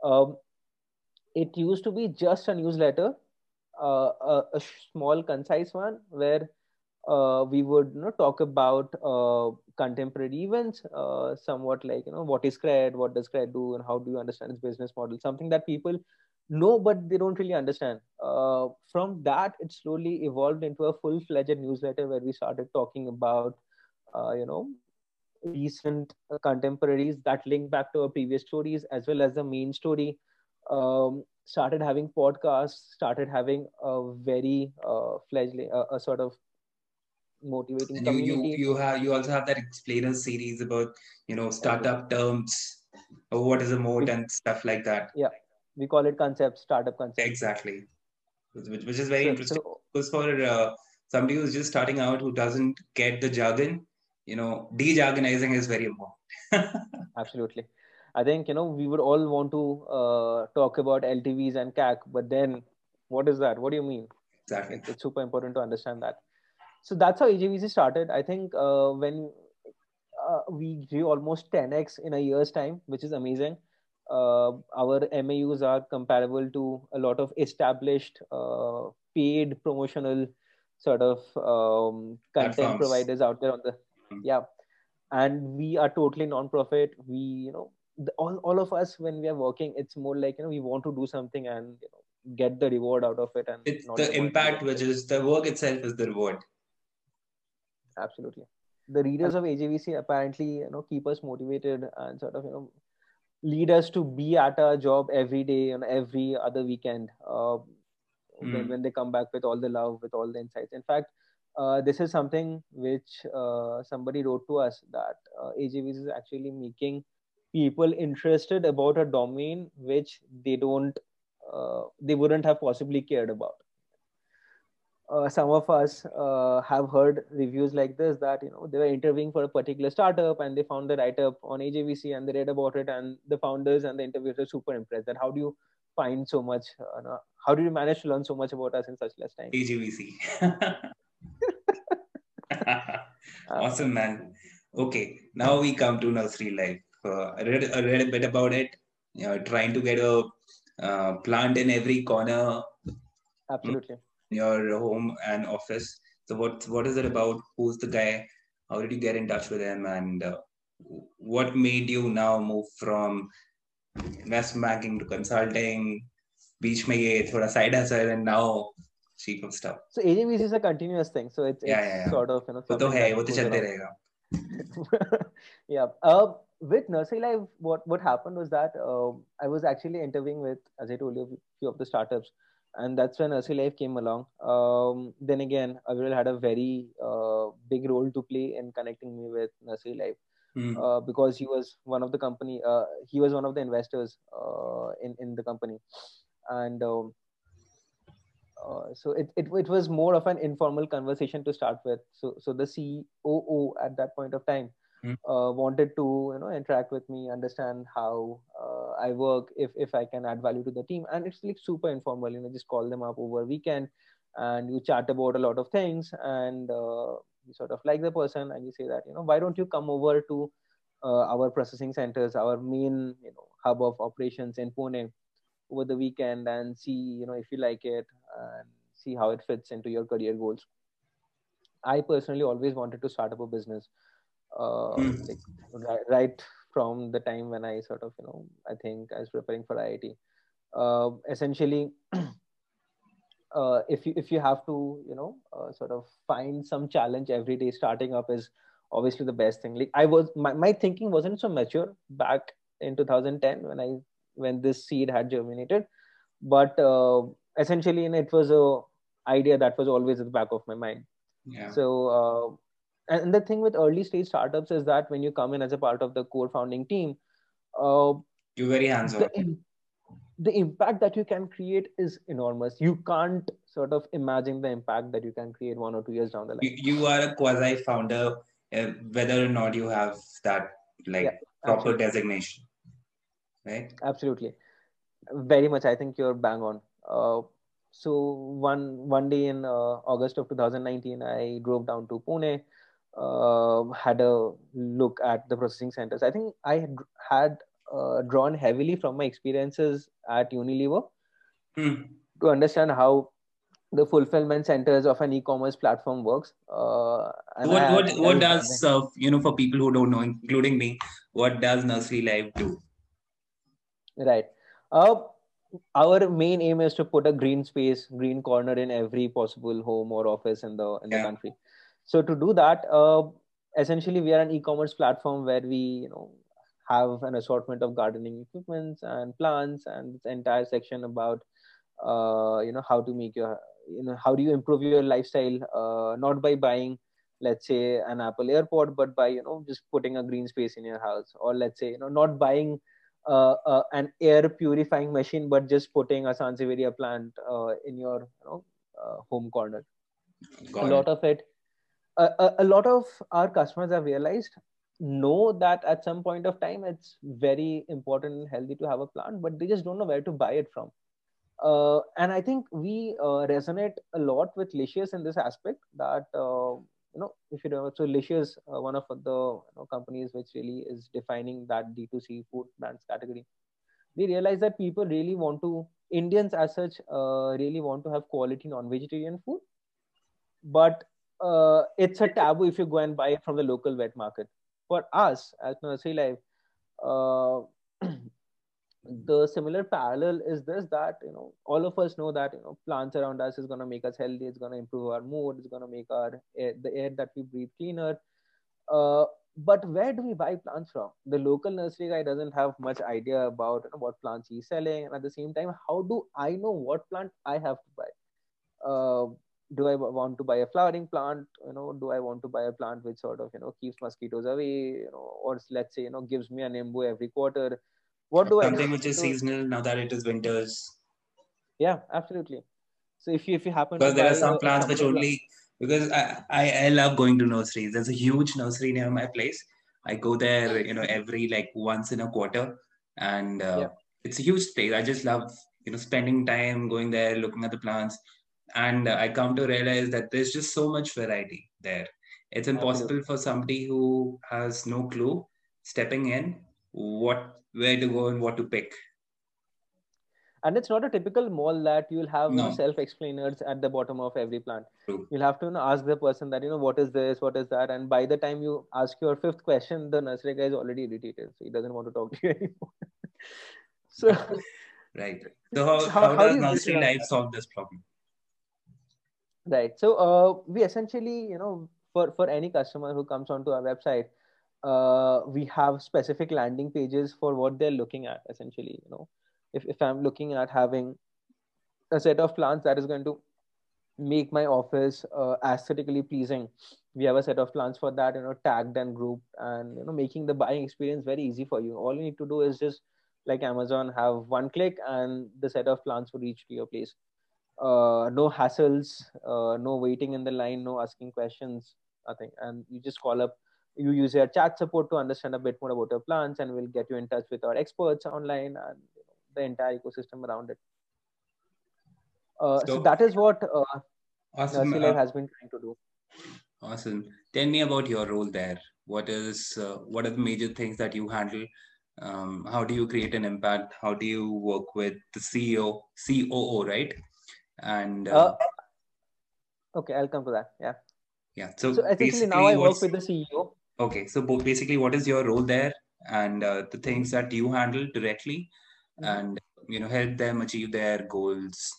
um, it used to be just a newsletter, uh, a, a small concise one where uh, we would you know talk about uh, contemporary events uh, somewhat like you know what is cred what does cred do and how do you understand its business model? Something that people know but they don't really understand. Uh, from that it slowly evolved into a full-fledged newsletter where we started talking about uh, you know recent contemporaries that link back to our previous stories as well as the main story. Um, started having podcasts started having a very uh, fledgling a sort of motivating and you, community. You, you have you also have that explainer series about you know startup terms or what is a moat and stuff like that. Yeah, we call it concept startup concept. Exactly, which, which is very so, interesting so, because for uh, somebody who's just starting out who doesn't get the jargon, you know, de-jargonizing is very important. [laughs] Absolutely. I think you know we would all want to uh, talk about LTVs and CAC, but then what is that? What do you mean? Exactly. It's super important to understand that so that's how AJVC started. I think uh, when uh, we grew almost 10x in a year's time, which is amazing. Uh, our MAUs are comparable to a lot of established uh, paid promotional sort of um, content Platforms. providers out there on the mm-hmm. yeah and we are totally non-profit we you know the, all, all of us when we are working it's more like you know we want to do something and you know, get the reward out of it and it's the impact which is the work itself is the reward absolutely the readers of AJVC apparently you know keep us motivated and sort of you know lead us to be at our job every day and every other weekend uh, mm. when, hmm. when they come back with all the love with all the insights in fact uh, this is something which uh, somebody wrote to us that uh, AJVC is actually making people interested about a domain which they don't uh, they wouldn't have possibly cared about uh, some of us uh, have heard reviews like this that you know they were interviewing for a particular startup and they found the write up on AJVC and they read about it and the founders and the interviewers were super impressed. That how do you find so much? Uh, how do you manage to learn so much about us in such less time? AJVC. [laughs] [laughs] awesome, man. Okay, now we come to Nursery Live. Uh, I read I read a bit about it. You know, trying to get a uh, plant in every corner. Absolutely your home and office. So what what is it about? Who's the guy? How did you get in touch with him? And uh, what made you now move from investment banking to consulting, beach may for a side hustle, and now chief of staff? So AJVC is a continuous thing. So it's, yeah, it's yeah, yeah. sort of you know. वो तो है वो तो चलते रहेगा. [laughs] Yeah. Uh, with Nursery Live, what what happened was that uh, I was actually interviewing with, as I told you, a few of the startups and that's when Nursery Live came along. Um, then again, Aviral had a very uh, big role to play in connecting me with Nursery Live mm. uh, because he was one of the company. Uh, he was one of the investors uh, in in the company, and um, uh, so it, it it was more of an informal conversation to start with. So so the COO at that point of time mm. wanted to you know interact with me, understand how I work, if if I can add value to the team. And it's like super informal, you know, just call them up over weekend and you chat about a lot of things and uh, you sort of like the person and you say that, you know, why don't you come over to uh, our processing centers, our main you know hub of operations in Pune over the weekend and see you know if you like it and see how it fits into your career goals. I personally always wanted to start up a business, uh, mm. like right, from the time when I sort of you know I think I was preparing for IIT. Uh, essentially. [clears throat] Uh, if you if you have to you know uh, sort of find some challenge every day starting up is obviously the best thing like i was my, my thinking wasn't so mature back in 2010 when i when this seed had germinated but uh, essentially know, it was a idea that was always at the back of my mind yeah. so uh, and the thing with early stage startups is that when you come in as a part of the core founding team uh, you're very hands-on the, the impact that you can create is enormous. You can't sort of imagine the impact that you can create one or two years down the line. you, you are a quasi founder uh, whether or not you have that like yeah, proper absolutely. designation right? Absolutely. Very much i think you're bang on. Uh, so one one day in uh, august of 2019 i drove down to pune uh, had a look at the processing centers i think i had, had uh, drawn heavily from my experiences at unilever hmm. to understand how the fulfillment centers of an e-commerce platform works. Uh, what what, what does uh, you know for people who don't know, including me, what does Nursery Live do? Right. Uh, our main aim is to put a green space, green corner in every possible home or office in the in yeah. the country. So to do that, uh, essentially we are an e-commerce platform where we you know have an assortment of gardening equipments and plants and this entire section about uh, you know how to make your you know how do you improve your lifestyle uh, not by buying let's say an apple airpod but by you know just putting a green space in your house or let's say you know not buying uh, uh, an air purifying machine but just putting a sansevieria plant uh, in your you know uh, home corner Got a it. lot of it a, lot of our customers have realized know that at some point of time it's very important and healthy to have a plant but they just don't know where to buy it from uh, and I think we uh, resonate a lot with Licious in this aspect that uh, you know if you know so Licious, uh, one of the you know, companies which really is defining that D2C food brands category. We realize that people really want to Indians as such uh, really want to have quality non-vegetarian food, but uh, it's a taboo if you go and buy it from the local wet market. For us as Nursery Live, [clears throat] the similar parallel is this that you know all of us know that you know plants around us is going to make us healthy it's going to improve our mood it's going to make our air, the air that we breathe cleaner. Uh, but where do we buy plants from? The local nursery guy doesn't have much idea about you know, what plants he's selling. And at the same time how do i know what plant i have to buy? Uh, do i want to buy a flowering plant? You know do i want to buy a plant which sort of you know keeps mosquitoes away you know or let's say you know gives me an nimbu every quarter? What do something I something which is seasonal now that it is winters. Yeah absolutely. So if you if you happen because there are some plants which only because I, I, I love going to nurseries. There's a huge nursery near my place. I go there you know every like once in a quarter. And uh, yeah. it's a huge place i just love you know spending time going there looking at the plants and i come to realize that there's just so much variety there. It's impossible for somebody who has no clue stepping in what where to go and what to pick. And it's not a typical mall that you'll have no. self explainers at the bottom of every plant. True. you'll have to you know, ask the person that you know what is this what is that? And by the time you ask your fifth question the nursery guy is already irritated. So he doesn't want to talk to you anymore. [laughs] So right. So how, how, how, how does Nursery Live solve this problem right. So uh, we essentially you know for for any customer who comes onto our website uh, we have specific landing pages for what they're looking at essentially you know. If, if i'm looking at having a set of plants that is going to make my office uh, aesthetically pleasing we have a set of plants for that you know tagged and grouped and you know making the buying experience very easy for you. All you need to do is just like amazon have one click and the set of plants will reach to your place uh, no hassles uh, no waiting in the line no asking questions nothing. And you just call up you use your chat support to understand a bit more about your plants and we'll get you in touch with our experts online and you know, the entire ecosystem around it. Uh, so, so, that is what uh, awesome. Uh, has been trying to do. Awesome. Tell me about your role there. What is uh, what are the major things that you handle? Um, how do you create an impact? How do you work with the ceo coo right and uh, uh, okay i'll come to that yeah. Yeah so, so essentially now i work with the ceo okay so basically what is your role there? And uh, the things that you handle directly mm-hmm. and you know help them achieve their goals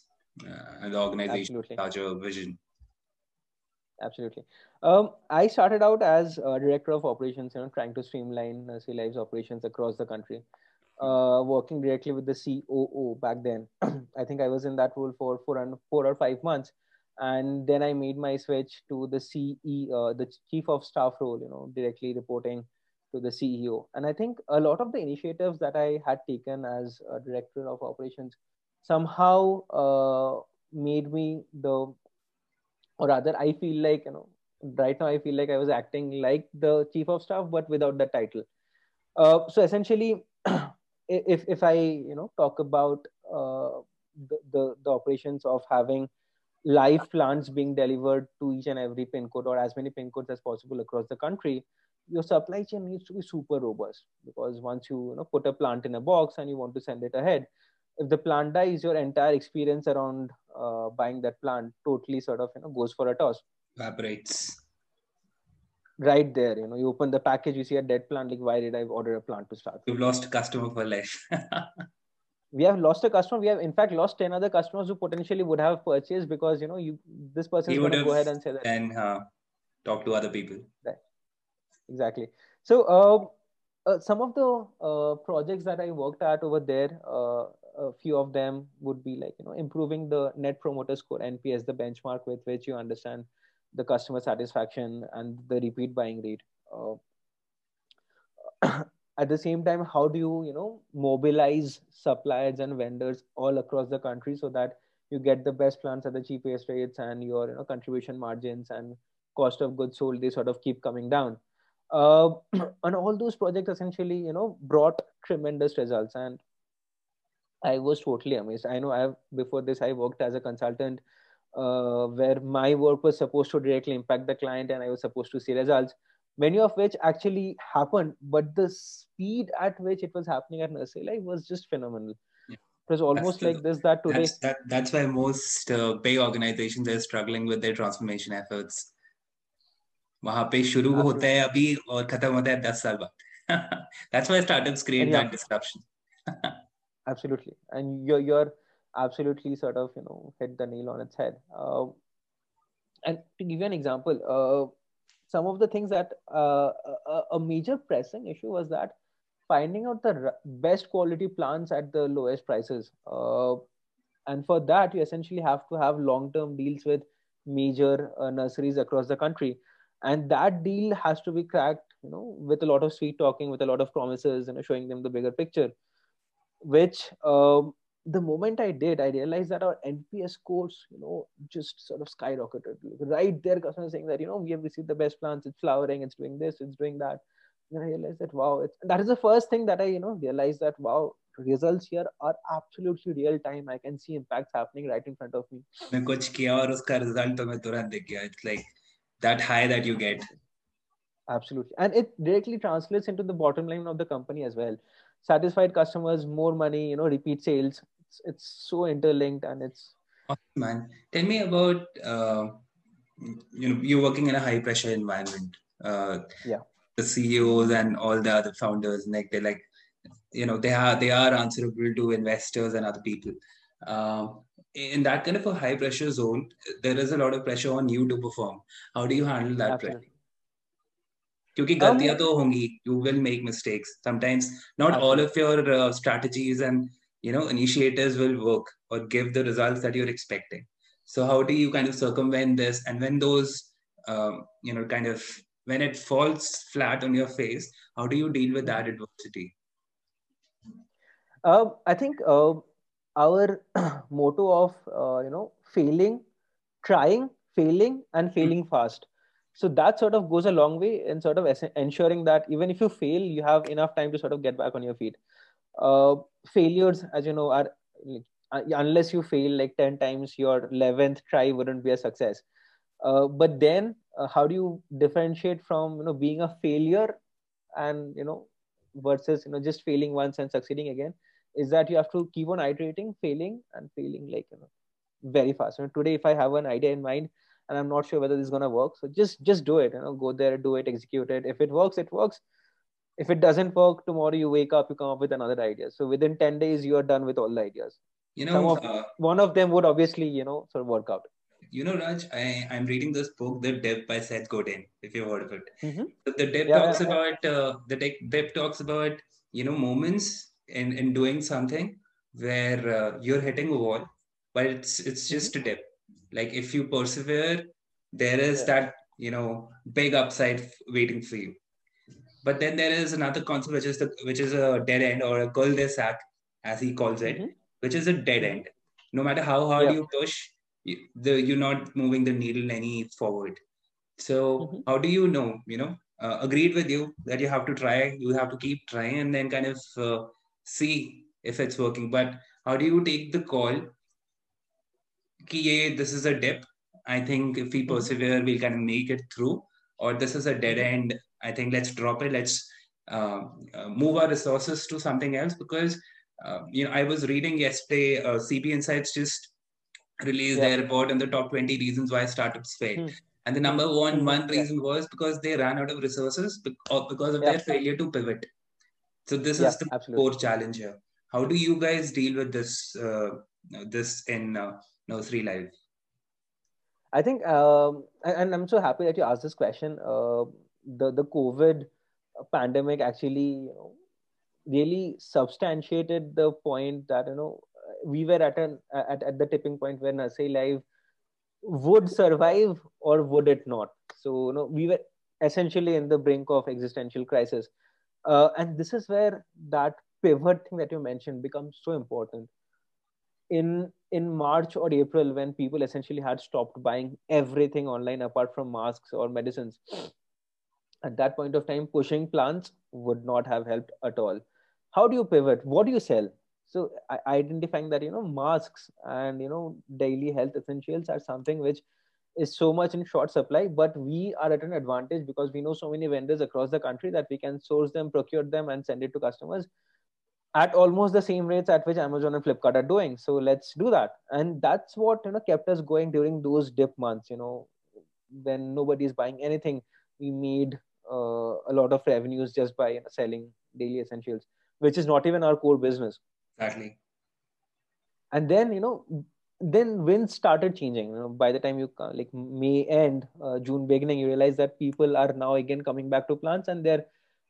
uh, and the organization larger vision. Absolutely. Um, i started out as a director of operations you know trying to streamline uh, Lives operations across the country uh, working directly with the coo back then. [clears throat] I think i was in that role for four and four or five months. And then i made my switch to the ce uh, the chief of staff role you know directly reporting to the ceo and i think a lot of the initiatives that i had taken as a director of operations somehow uh, made me the or rather i feel like you know right now i feel like i was acting like the chief of staff but without the title. Uh, so essentially if if i you know talk about uh, the, the, the operations of having live plants being delivered to each and every pin code or as many pin codes as possible across the country your supply chain needs to be super robust. Because once you, you know, put a plant in a box and you want to send it ahead if the plant dies your entire experience around uh, buying that plant totally sort of you know goes for a toss. Evaporates right there you know you open the package you see a dead plant like why did i order a plant to start you've lost a customer for life. [laughs] We have lost a customer. We have in fact lost 10 other customers who potentially would have purchased because you know you this person is going to go ahead and say that. and uh, talk to other people. Right. Exactly. So uh, uh, some of the uh, projects that i worked at over there uh, a few of them would be like you know improving the net promoter score nps the benchmark with which you understand the customer satisfaction and the repeat buying rate. Uh, [clears throat] at the same time how do you you know mobilize suppliers and vendors all across the country so that you get the best plants at the cheapest rates and your you know contribution margins and cost of goods sold they sort of keep coming down? Uh, [clears throat] and all those projects essentially you know brought tremendous results. And i was totally amazed. I know i have before this i worked as a consultant uh, where my work was supposed to directly impact the client and I was supposed to see results, many of which actually happened. But the speed at which it was happening at Nursery Live was just phenomenal. It was almost that's like the, this that today. That's, that, that's why most uh, big organizations are struggling with their transformation efforts. वहां पे शुरू होता है अभी और खत्म होता है दस साल बाद absolutely and you're you're absolutely sort of you know hit the nail on its head. Uh, and to give you an example uh, some of the things that uh, a, a, major pressing issue was that finding out the best quality plants at the lowest prices. Uh, and for that you essentially have to have long term deals with major uh, nurseries across the country. And that deal has to be cracked you know with a lot of sweet talking with a lot of promises and you know, showing them the bigger picture which um, the moment I did, I realized that our NPS scores, you know, just sort of skyrocketed. Right there, customers saying that, you know, we have received the best plants, it's flowering, it's doing this, it's doing that. And I realized that, wow, it's, that is the first thing that I, you know, realized that, wow, results here are absolutely real time. I can see impacts happening right in front of me. It's like that high that you get. Absolutely. And it directly translates into the bottom line of the company as well satisfied customers more money you know repeat sales. It's, it's so interlinked and it's awesome, man tell me about uh, you know you're working in a high pressure environment uh, yeah. the ceos and all the other founders like they're like you know they are they are answerable to investors and other people. Uh, in that kind of a high pressure zone there is a lot of pressure on you to perform. How do you handle that Absolutely. pressure क्योंकि गलतियां तो होंगी you will make mistakes sometimes not all of your uh, strategies and you know initiatives will work or give the results that you're expecting so how do you kind of circumvent this and when those um, you know kind of when it falls flat on your face how do you deal with that adversity uh, i think uh, our [clears throat] motto of uh, you know failing trying failing and failing mm-hmm. fast so that sort of goes a long way in sort of ensuring that even if you fail you have enough time to sort of get back on your feet. Uh, failures as you know are uh, unless you fail like 10 times your 11th try wouldn't be a success. Uh, but then uh, how do you differentiate from you know being a failure and you know versus you know just failing once and succeeding again? Is that you have to keep on iterating failing and failing like you know very fast. And today if i have an idea in mind and i'm not sure whether this is going to work. So just just do it you know go there do it execute it. If it works it works. If it doesn't work tomorrow you wake up you come up with another idea. So within 10 days you are done with all the ideas. You know of, uh, one of them would obviously you know sort of work out. You know raj i i'm reading this book the dip by seth godin if you've heard of it. Mm-hmm. so the dip yeah, talks yeah, about uh, the dip talks about you know moments in in doing something where uh, you're hitting a wall but it's it's just a dip like if you persevere there is yeah. that you know big upside waiting for you but then there is another concept which is the which is a dead end or a cul-de-sac as he calls it mm-hmm. which is a dead end no matter how hard yeah. you push you, the, you're not moving the needle any forward so mm-hmm. how do you know you know uh, agreed with you that you have to try you have to keep trying and then kind of uh, see if it's working but how do you take the call this is a dip i think if we mm-hmm. persevere we'll kind of make it through or this is a dead mm-hmm. end I think let's drop it. Let's uh, uh, move our resources to something else because uh, you know I was reading yesterday. Uh, CB Insights just released yeah. their report on the top 20 reasons why startups fail. Hmm. And the number one one reason was because they ran out of resources because of yeah. their failure to pivot. So this is the absolutely. core challenge here. How do you guys deal with this uh, this in uh, Nursery Live? I think, um, and I'm so happy that you asked this question. Uh, the the COVID pandemic actually really substantiated the point that you know we were at an at, at the tipping point where Nursery Live would survive or would it not. So you know we were essentially in the brink of existential crisis, uh, and this is where that pivot thing that you mentioned becomes so important. In in March or April, when people essentially had stopped buying everything online apart from masks or medicines, [sniffs] at that point of time pushing plants would not have helped at all. How do you pivot? What do you sell? So identifying that you know masks and you know daily health essentials are something which is so much in short supply but we are at an advantage because we know so many vendors across the country that we can source them procure them and send it to customers at almost the same rates at which amazon and flipkart are doing so let's do that and that's what you know kept us going during those dip months you know when nobody is buying anything we made uh, a lot of revenues just by you know, selling daily essentials, which is not even our core business. Exactly. And then you know, then winds started changing. You know, by the time you like May end, uh, June beginning, you realize that people are now again coming back to plants and they're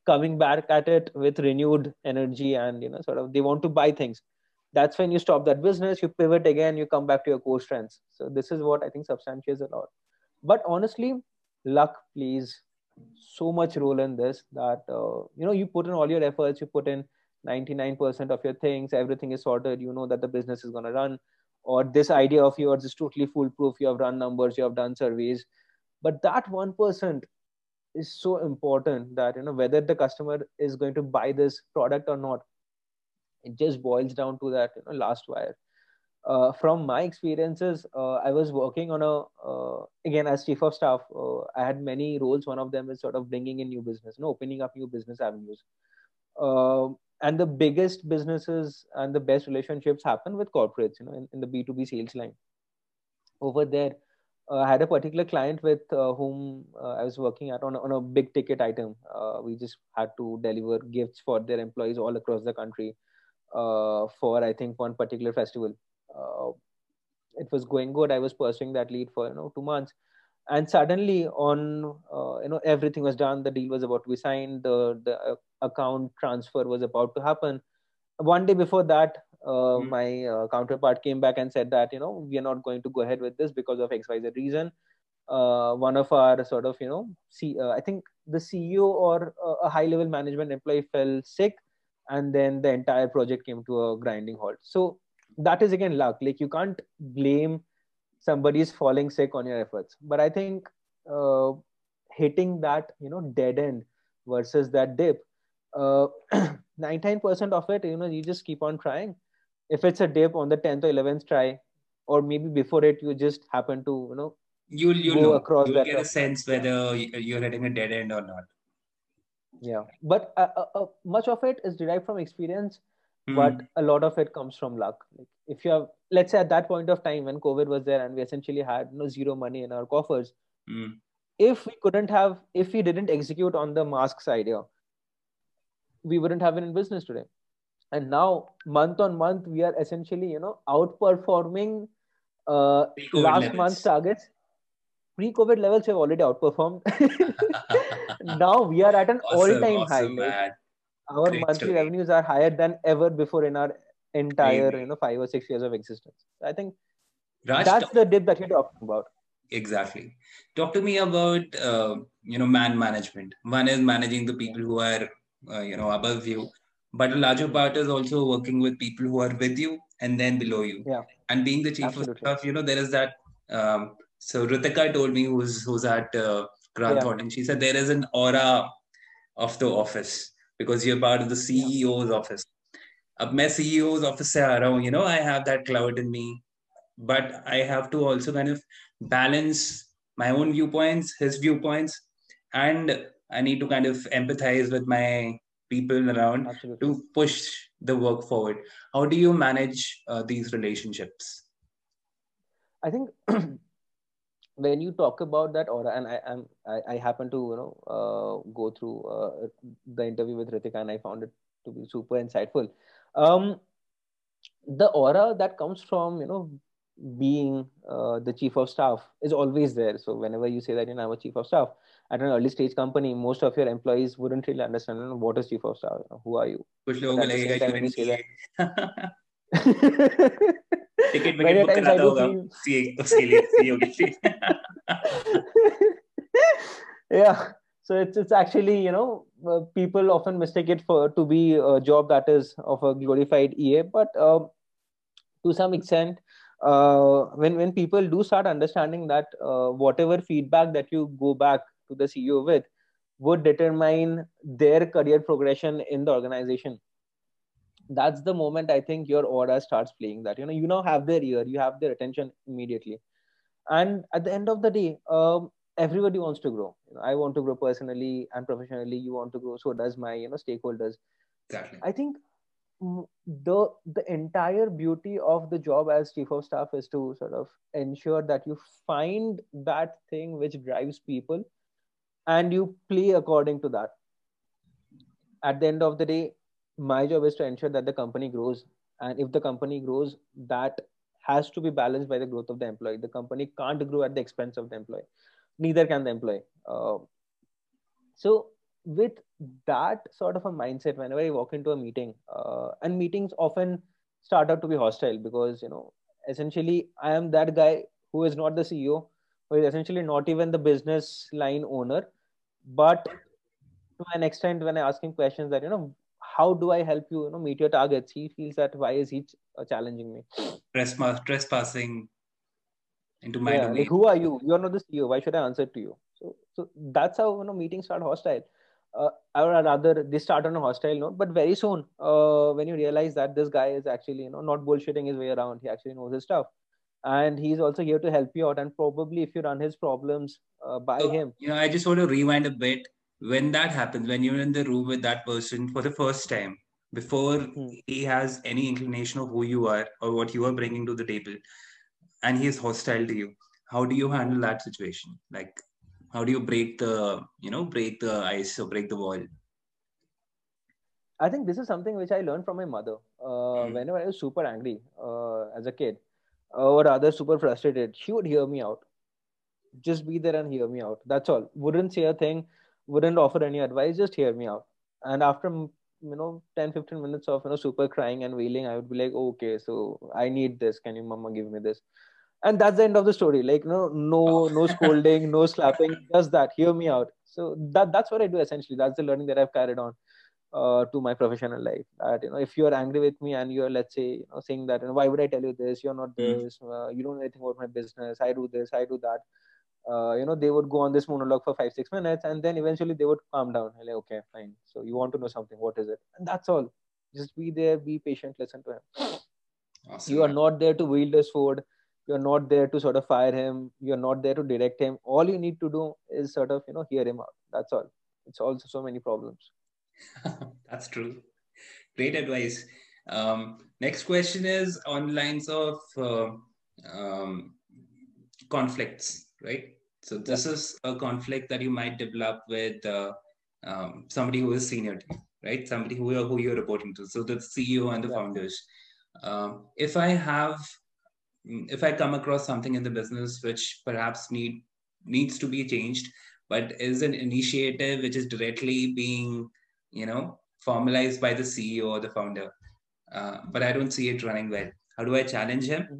coming back at it with renewed energy and you know, sort of they want to buy things. That's when you stop that business, you pivot again, you come back to your core strengths. So this is what I think substantiates a lot. But honestly, luck plays so much role in this that uh, you know you put in all your efforts you put in 99% of your things everything is sorted you know that the business is going to run or this idea of yours is totally foolproof you have run numbers you have done surveys but that 1% is so important that you know whether the customer is going to buy this product or not it just boils down to that you know last wire uh, from my experiences, uh, I was working on a uh, again as chief of staff. Uh, I had many roles. One of them is sort of bringing in new business, you know, opening up new business avenues. Um, and the biggest businesses and the best relationships happen with corporates, you know, in, in the B two B sales line. Over there, I had a particular client with uh, whom I was working at on, on a big ticket item. we just had to deliver gifts for their employees all across the country for I think one particular festival uh, it was going good. I was pursuing that lead for you know two months, and suddenly on uh, you know everything was done. The deal was about to be signed. The the uh, account transfer was about to happen. One day before that, uh, mm-hmm. my uh, counterpart came back and said that you know we are not going to go ahead with this because of X Y Z reason. Uh, one of our sort of you know see I think the CEO or a high level management employee fell sick, and then the entire project came to a grinding halt. So that is again luck like you can't blame somebody's falling sick on your efforts but i think uh, hitting that you know dead end versus that dip uh, [clears throat] 99% of it you know you just keep on trying if it's a dip on the 10th or 11th try or maybe before it you just happen to you know you'll you'll know. across you'll get a sense whether you're hitting a dead end or not. Yeah. But uh, uh, uh, much of it is derived from experience mm. but a lot of it comes from luck. Like if you have let's say at that point of time when covid was there and we essentially had no zero money in our coffers mm. if we couldn't have if we didn't execute on the masks idea we wouldn't have been in business today and now month on month we are essentially you know outperforming uh, last levels. month's targets. Pre-covid levels have already outperformed. [laughs] Now we are at an awesome, all-time awesome, high like, our Great monthly story. revenues are higher than ever before in our entire you know five or six years of existence. I think Raj, that's the dip that you're talking about. Exactly. Talk to me about uh, you know man management. One is managing the people who are uh, you know above you but a larger part is also working with people who are with you and then below you yeah and being the chief Absolutely. of staff you know there is that um, so Ritika told me who's who's at uh, Grant yeah. Thornton she said there is an aura of the office because you're part of the CEO's office अब मैं CEO's office से आ रहा हूँ you know I have that cloud in me but I have to also kind of balance my own viewpoints his viewpoints and I need to kind of empathize with my people around Absolutely. to push the work forward. How do you manage uh, these relationships? I think [clears throat] when you talk about that aura and i am I, I, happen to you know uh, go through uh, the interview with ritika and i found it to be super insightful. Um, the aura that comes from you know being uh, the chief of staff is always there so whenever you say that you know i'm a chief of staff at an early stage company, most of your employees wouldn't really understand what is chief of staff. Who are you? कुछ लोगों को लगेगा कि मैंने say [laughs] [laughs] ticket wicket book कराता होगा CA उसके लिए सीईओ के लिए yeah so it's it's actually you know uh, people often mistake it for to be a job that is of a glorified ea but uh, to some extent uh, when when people do start understanding that uh, whatever feedback that you go back to the CEO with would determine their career progression in the organization. That's the moment I think your aura starts playing that. You know, you now have their ear, you have their attention immediately. And at the end of the day, um, everybody wants to grow. You know, I want to grow personally and professionally. You want to grow, so does my you know stakeholders. Exactly. I think the the entire beauty of the job as chief of staff is to sort of ensure that you find that thing which drives people and you play according to that. At the end of the day my job is to ensure that the company grows. And if the company grows that has to be balanced by the growth of the employee. The company can't grow at the expense of the employee. Neither can the employee. Uh, so with that sort of a mindset whenever i walk into a meeting uh, and meetings often start out to be hostile because you know essentially i am that guy who is not the ceo who is essentially not even the business line owner. But to an extent when i ask him questions that you know how do i help you you know meet your targets? He feels that why is he uh, challenging me? Trespass, trespassing into my yeah, domain. like who are you? You're not the ceo why should i answer to you? So so that's how you know meetings start hostile uh, or rather they start on a hostile note but very soon uh, when you realize that this guy is actually you know not bullshitting his way around he actually knows his stuff. And he's also here to help you out. And probably if you run his problems uh, by so, him. you know i just want to rewind a bit. When that happens when you're in the room with that person for the first time before hmm. he has any inclination of who you are or what you are bringing to the table and he is hostile to you how do you handle that situation? Like how do you break the you know break the ice or break the wall i think this is something which i learned from my mother uh, mm. whenever i was super angry uh, as a kid or rather super frustrated, she would hear me out. Just be there and hear me out. That's all. Wouldn't say a thing, wouldn't offer any advice, just hear me out. And after you know 10 15 minutes of you know super crying and wailing i would be like okay so i need this can you mama give me this and that's the end of the story. Like no no no scolding no [laughs] slapping just that. Hear me out. So that that's what i do essentially. That's the learning that i've carried on uh, to my professional life. That you know if you're angry with me and you're let's say you know saying that know, why would i tell you this? You're not hmm. this. Uh, you don't know anything about my business. I do this i do that. Uh, you know they would go on this monologue for five six minutes and then eventually they would calm down. Like okay fine. So you want to know something. What is it? And that's all. Just be there be patient listen to him. Awesome. you are not there to wield a sword you're not there to sort of fire him you're not there to direct him. All you need to do is sort of you know hear him out. That's all. It's also so many problems. [laughs] That's true. Great advice. Um, next question is on lines of uh, um, conflicts right? So this yeah. is a conflict that you might develop with uh, um, somebody who is senior to you right? Somebody who, who you're reporting to. So the ceo and the yeah. founders. Um, if i have if I come across something in the business which perhaps need needs to be changed, but is an initiative which is directly being, you know, formalized by the CEO or the founder, uh, but I don't see it running well. How do I challenge him? Mm-hmm.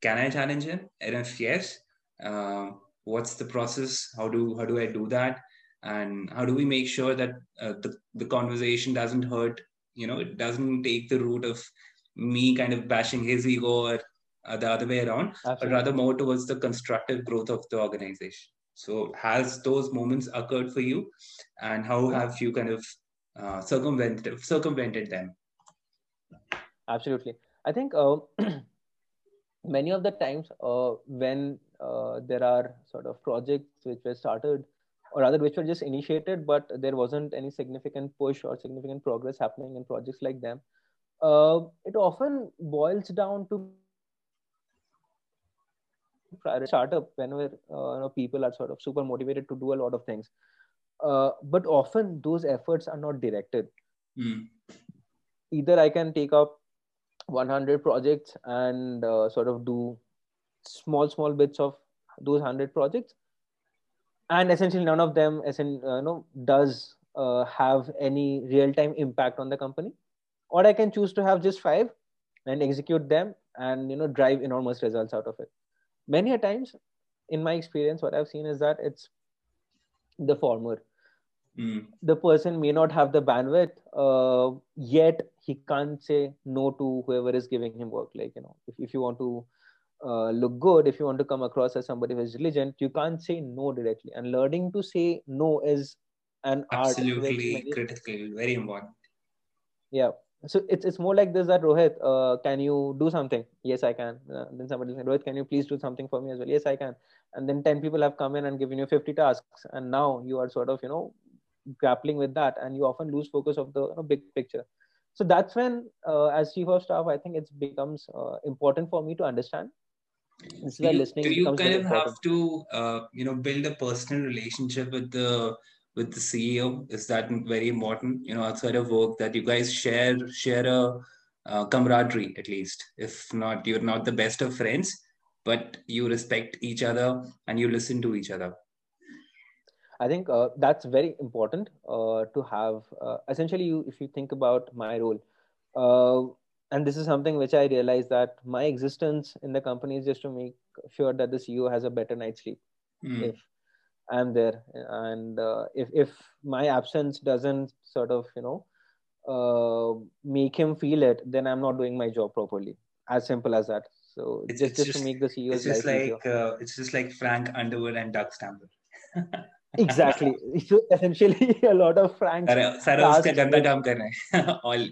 Can I challenge him? And if yes, uh, what's the process? How do how do I do that? And how do we make sure that uh, the the conversation doesn't hurt? You know, it doesn't take the route of me kind of bashing his ego or uh, the other way around, Absolutely. but rather more towards the constructive growth of the organization. So, has those moments occurred for you, and how have you kind of uh, circumvented circumvented them? Absolutely, I think uh, [clears throat] many of the times uh, when uh, there are sort of projects which were started or rather which were just initiated but there wasn't any significant push or significant progress happening in projects like them uh, it often boils down to startup whenever uh, you know, people are sort of super motivated to do a lot of things. Uh, but often those efforts are not directed. Mm. either i can take up 100 projects and uh, sort of do small small bits of those 100 projects. And essentially none of them as in, uh, you know does uh, have any real time impact on the company. Or i can choose to have just five and execute them and you know drive enormous results out of it many a times in my experience what i've seen is that it's the former. Mm. the person may not have the bandwidth uh, yet he can't say no to whoever is giving him work. Like you know if, if you want to uh, look good if you want to come across as somebody who is diligent you can't say no directly. And learning to say no is an absolutely art critical very important. Yeah so it's it's more like this that Rohit, uh, can you do something? Yes, I can. Uh, then somebody said, Rohit, can you please do something for me as well? Yes, I can. And then ten people have come in and given you fifty tasks, and now you are sort of you know grappling with that, and you often lose focus of the you know, big picture. So that's when, uh, as chief of staff, I think it becomes uh, important for me to understand. This do you, listening do you kind of important. have to uh, you know build a personal relationship with the with the CEO? Is that very important? You know, outside of work, that you guys share share a uh, camaraderie at least. If not, you're not the best of friends, but you respect each other and you listen to each other. I think uh, that's very important uh, to have. Uh, essentially, you, if you think about my role, uh, and this is something which I realized that my existence in the company is just to make sure that the CEO has a better night's sleep. Mm. If i'm there and uh, if if my absence doesn't sort of you know uh, make him feel it then i'm not doing my job properly as simple as that so it's, just, just, to make the CEO it's just like uh, it's just like frank underwood and doug stamper [laughs] exactly so essentially [laughs] a lot of frank सारा उसका गंदा काम कर रहे हैं all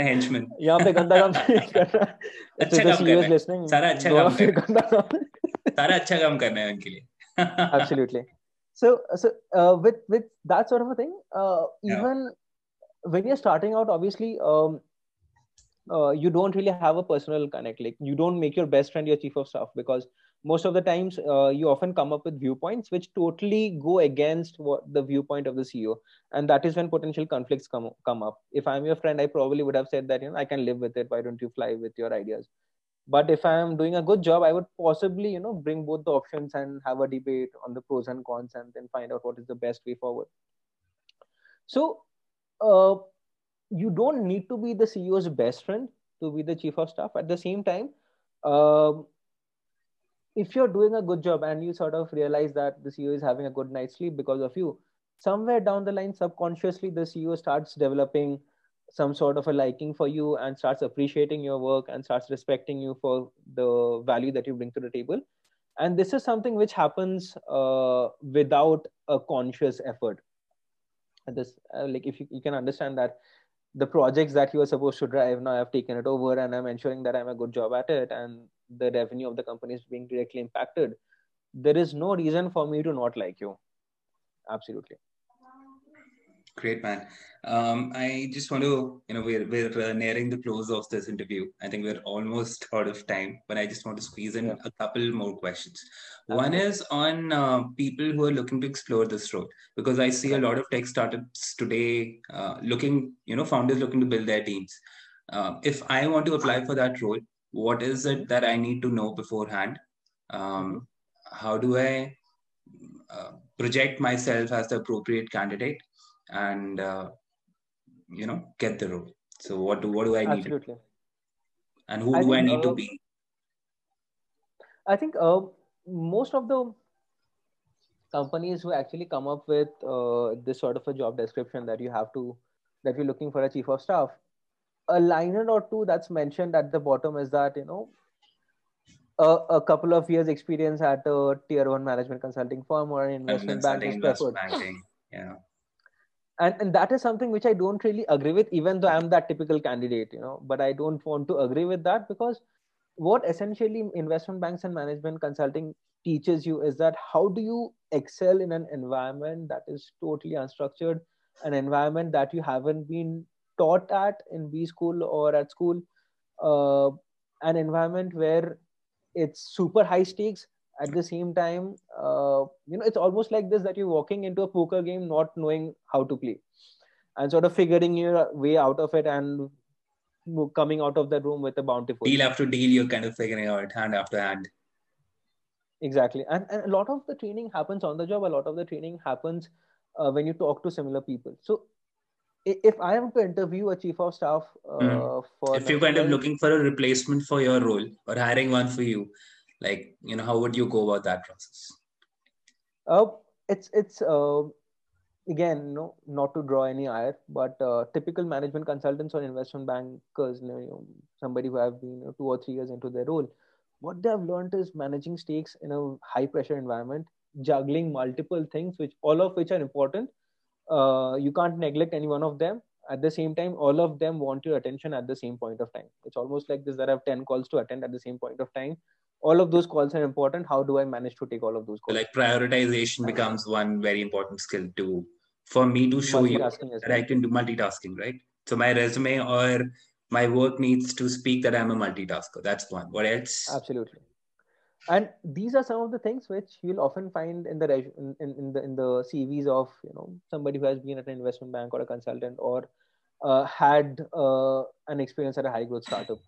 henchman यहाँ पे गंदा काम कर रहा है अच्छा काम कर रहे हैं सारा अच्छा काम कर रहे हैं सारा अच्छा काम कर रहे हैं उनके लिए absolutely so so uh, with with that sort of a thing uh, even yeah. when you're starting out obviously um, uh, you don't really have a personal connect. Like you don't make your best friend your chief of staff because most of the times uh, you often come up with viewpoints which totally go against what the viewpoint of the ceo and that is when potential conflicts come come up. If i'm your friend i probably would have said that you know i can live with it. Why don't you fly with your ideas but if i am doing a good job i would possibly you know bring both the options and have a debate on the pros and cons and then find out what is the best way forward. So uh, you don't need to be the ceo's best friend to be the chief of staff. At the same time um, if you're doing a good job and you sort of realize that the ceo is having a good night's sleep because of you somewhere down the line subconsciously the ceo starts developing some sort of a liking for you and starts appreciating your work and starts respecting you for the value that you bring to the table. And this is something which happens uh, without a conscious effort. And this uh, like if you, you can understand that the projects that you were supposed to drive now i've taken it over and i'm ensuring that i'm a good job at it and the revenue of the company is being directly impacted there is no reason for me to not like you. Absolutely Great, man. Um, I just want to, you know, we're, we're uh, nearing the close of this interview. I think we're almost out of time, but I just want to squeeze in yeah. a couple more questions. One is on uh, people who are looking to explore this road, because I see a lot of tech startups today uh, looking, you know, founders looking to build their teams. Uh, if I want to apply for that role, what is it that I need to know beforehand? Um, mm-hmm. how do I uh, project myself as the appropriate candidate? And uh, you know get the role so what do what do i need absolutely and who I do think, i need to be i think uh, most of the companies who actually come up with uh, this sort of a job description that you have to that you're looking for a chief of staff a liner or two that's mentioned at the bottom is that you know a, a couple of years experience at a tier one management consulting firm or an investment bank is preferred. Banking. Yeah and and that is something which i don't really agree with even though i'm that typical candidate you know. But i don't want to agree with that because what essentially investment banks and management consulting teaches you is that how do you excel in an environment that is totally unstructured an environment that you haven't been taught at in b school or at school uh, an environment where it's super high stakes at the same time uh, you know it's almost like this that you're walking into a poker game not knowing how to play and sort of figuring your way out of it and coming out of the room with a bountiful deal after deal you're kind of figuring out hand after hand. Exactly. And, and a lot of the training happens on the job. A lot of the training happens uh, when you talk to similar people. So if I am to interview a chief of staff uh, mm. for if you're kind of looking for a replacement for your role or hiring one for you, like you know how would you go about that process? Uh, it's it's uh, again no not to draw any ire but uh, typical management consultants or investment bankers you know, somebody who have been you know, two or three years into their role what they have learned is managing stakes in a high pressure environment juggling multiple things which all of which are important. Uh, you can't neglect any one of them. At the same time all of them want your attention at the same point of time. It's almost like this that i have 10 calls to attend at the same point of time all of those calls are important. How do i manage to take all of those calls? Like prioritization becomes one very important skill to for me to show you that well. i can do multitasking right? So my resume or my work needs to speak that i'm a multitasker. That's one. What else? Absolutely. And these are some of the things which you'll often find in the in, in, in the in the cvs of you know somebody who has been at an investment bank or a consultant or uh, had uh, an experience at a high growth startup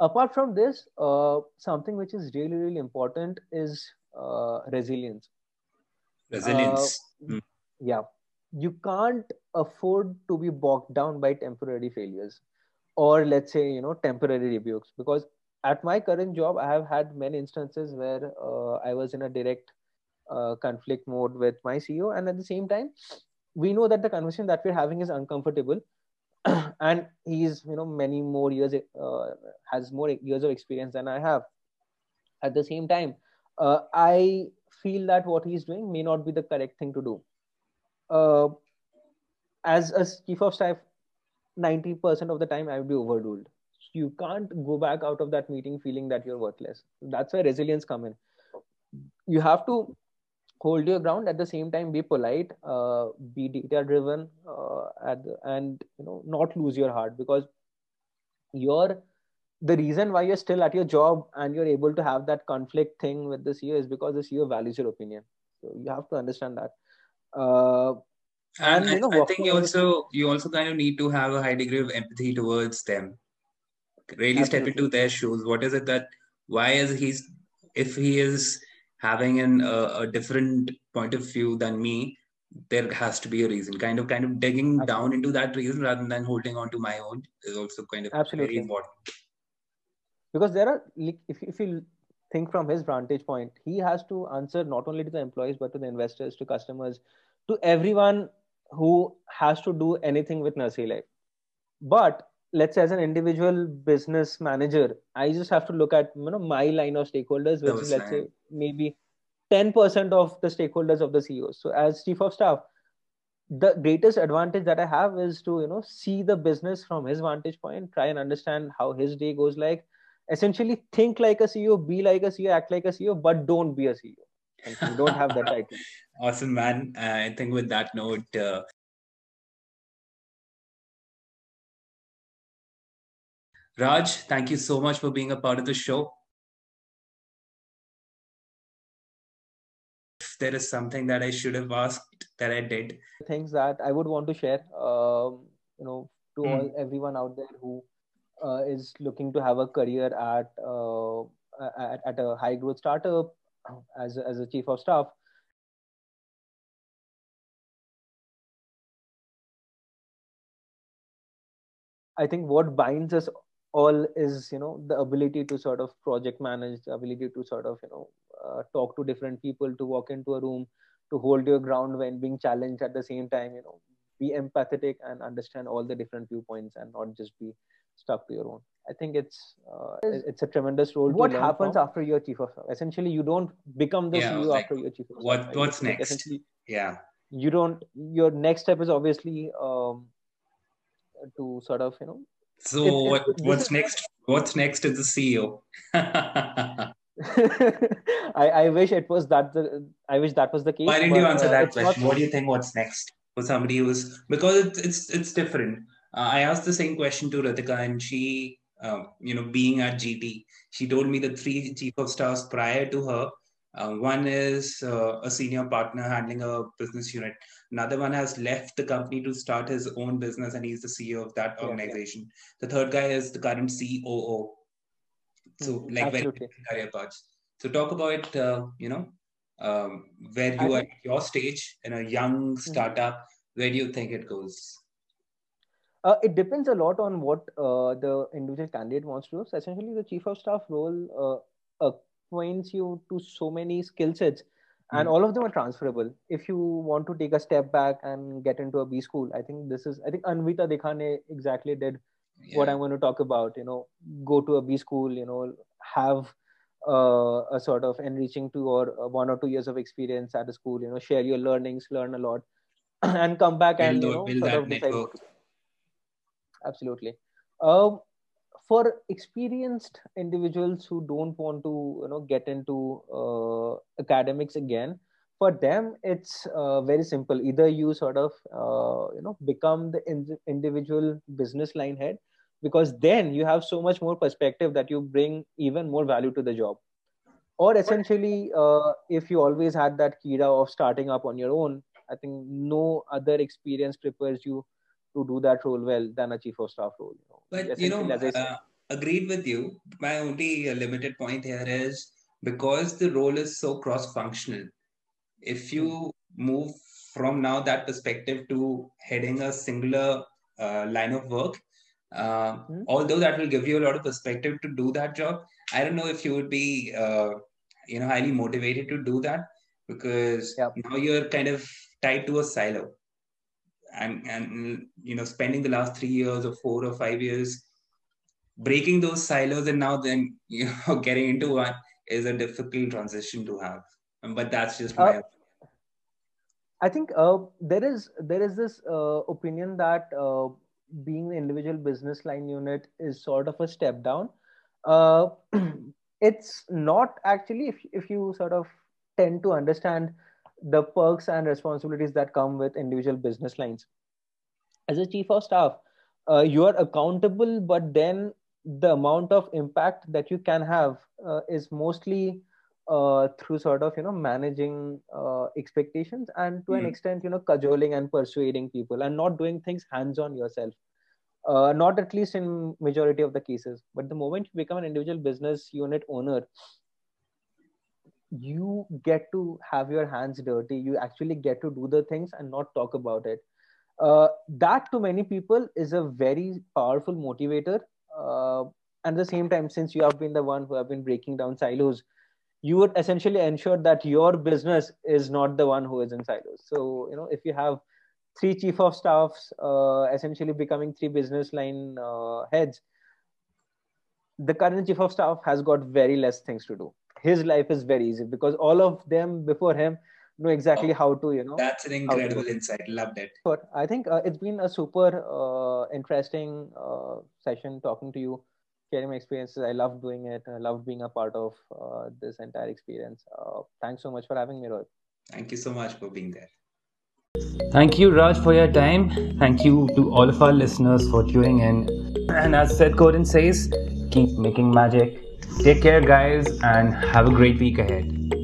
apart from this uh, something which is really really important is uh, resilience. Resilience. Uh, mm. yeah. You can't afford to be bogged down by temporary failures or let's say you know temporary rebukes because at my current job i have had many instances where uh, i was in a direct uh, conflict mode with my ceo and at the same time we know that the conversation that we're having is uncomfortable [clears throat] and he's you know many more years uh, has more years of experience than i have. At the same time uh, i feel that what he's doing may not be the correct thing to do. Uh, as a chief of staff 90% of the time i will be overruled. You can't go back out of that meeting feeling that you're worthless. That's where resilience come in. You have to hold your ground at the same time be polite uh, be data driven uh, the, and you know not lose your heart because you're the reason why you're still at your job and you're able to have that conflict thing with the CEO is because the CEO values your opinion. So you have to understand that. Uh, and, and you know, I think you also you also kind of need to have a high degree of empathy towards them. Really Absolutely. step into their shoes. What is it that why is he's if he is having an, uh, a different point of view than me there has to be a reason kind of kind of digging Absolutely. down into that reason rather than holding on to my own is also kind of Absolutely. very important because there are if, if you think from his vantage point he has to answer not only to the employees but to the investors to customers to everyone who has to do anything with Nursery Live but let's say as an individual business manager i just have to look at you know my line of stakeholders which is let's say maybe 10% of the stakeholders of the ceo so as chief of staff the greatest advantage that i have is to you know see the business from his vantage point try and understand how his day goes. Like essentially think like a ceo be like a ceo act like a ceo but don't be a ceo you don't have that [laughs] title. Awesome man. Uh, i think with that note uh, Raj, thank you so much for being a part of the show. If there is something that I should have asked that I did, things that I would want to share, um, you know, to mm. all everyone out there who uh, is looking to have a career at, uh, at at a high growth startup as as a chief of staff. I think what binds us all is you know the ability to sort of project manage the ability to sort of you know uh, talk to different people to walk into a room to hold your ground when being challenged at the same time you know be empathetic and understand all the different viewpoints and not just be stuck to your own. I think it's uh, it's a tremendous role what happens from. after you're chief of staff? Essentially you don't become the yeah, ceo like, after you're chief of staff what what's next? essentially yeah. you don't your next step is obviously um, to sort of you know so what, what's next? What's next is the CEO. [laughs] I, I wish it was that the I wish that was the case. Why didn't but, you answer uh, that question? Not... What do you think? What's next for somebody who's because it's it's, it's different. Uh, I asked the same question to Ritika, and she, uh, you know, being at GT, she told me the three chief of staffs prior to her uh, one is uh, a senior partner handling a business unit. Another one has left the company to start his own business, and he's the CEO of that organization. Yeah, The third guy is the current COO. So, mm-hmm. like Absolutely. very career paths. So, talk about uh, you know um, where you are at your stage in a young mm-hmm. startup. Mm-hmm. Where do you think it goes? Uh, it depends a lot on what uh, the individual candidate wants to do. So essentially, the chief of staff role, uh, points you to so many skill sets and mm. all of them are transferable if you want to take a step back and get into a b school i think this is i think anvita dekhane exactly did yeah. what i'm going to talk about you know go to a b school you know have uh, a sort of enriching to or uh, one or two years of experience at a school you know share your learnings learn a lot [clears throat] and come back build and you know sort of network. absolutely um, for experienced individuals who don't want to you know get into uh, academics again for them it's uh, very simple. Either you sort of uh, you know become the in- individual business line head because then you have so much more perspective that you bring even more value to the job. Or essentially uh, if you always had that kira of starting up on your own i think no other experience prepares you to do that role well than a chief of staff role. You know? But you know, uh, agreed with you. My only limited point here is because the role is so cross-functional. If you move from now that perspective to heading a singular uh, line of work, uh, mm-hmm. although that will give you a lot of perspective to do that job, I don't know if you would be, uh, you know, highly motivated to do that because yep. now you're kind of tied to a silo and and you know spending the last three years or four or five years breaking those silos and now then [laughs] you know getting into one is a difficult transition to have. But that's just my uh, i think uh, there is there is this uh, opinion that uh, being the individual business line unit is sort of a step down. Uh, [clears throat] it's not actually if, if you sort of tend to understand the perks and responsibilities that come with individual business lines. As a chief of staff, uh, you are accountable, but then the amount of impact that you can have uh, is mostly uh, through sort of you know managing uh, expectations and to mm. an hmm. extent you know cajoling and persuading people and not doing things hands on yourself. Uh, not at least in majority of the cases but the moment you become an individual business unit owner you get to have your hands dirty you actually get to do the things and not talk about it. Uh, that to many people is a very powerful motivator. Uh, at the same time since you have been the one who have been breaking down silos you would essentially ensure that your business is not the one who is in silos. So you know if you have three chief of staffs uh, essentially becoming three business line uh, heads the current chief of staff has got very less things to do his life is very easy because all of them before him know exactly oh, how to you know that's an incredible insight loved it but i think uh, it's been a super uh, interesting uh, session talking to you sharing my experiences. I love doing it. I love being a part of uh, this entire experience. Uh, thanks so much for having me, Rohit. Thank you so much for being there. Thank you, Raj, for your time. Thank you to all of our listeners for tuning in. And as Seth Godin says, keep making magic. Take care, guys, and have a great week ahead.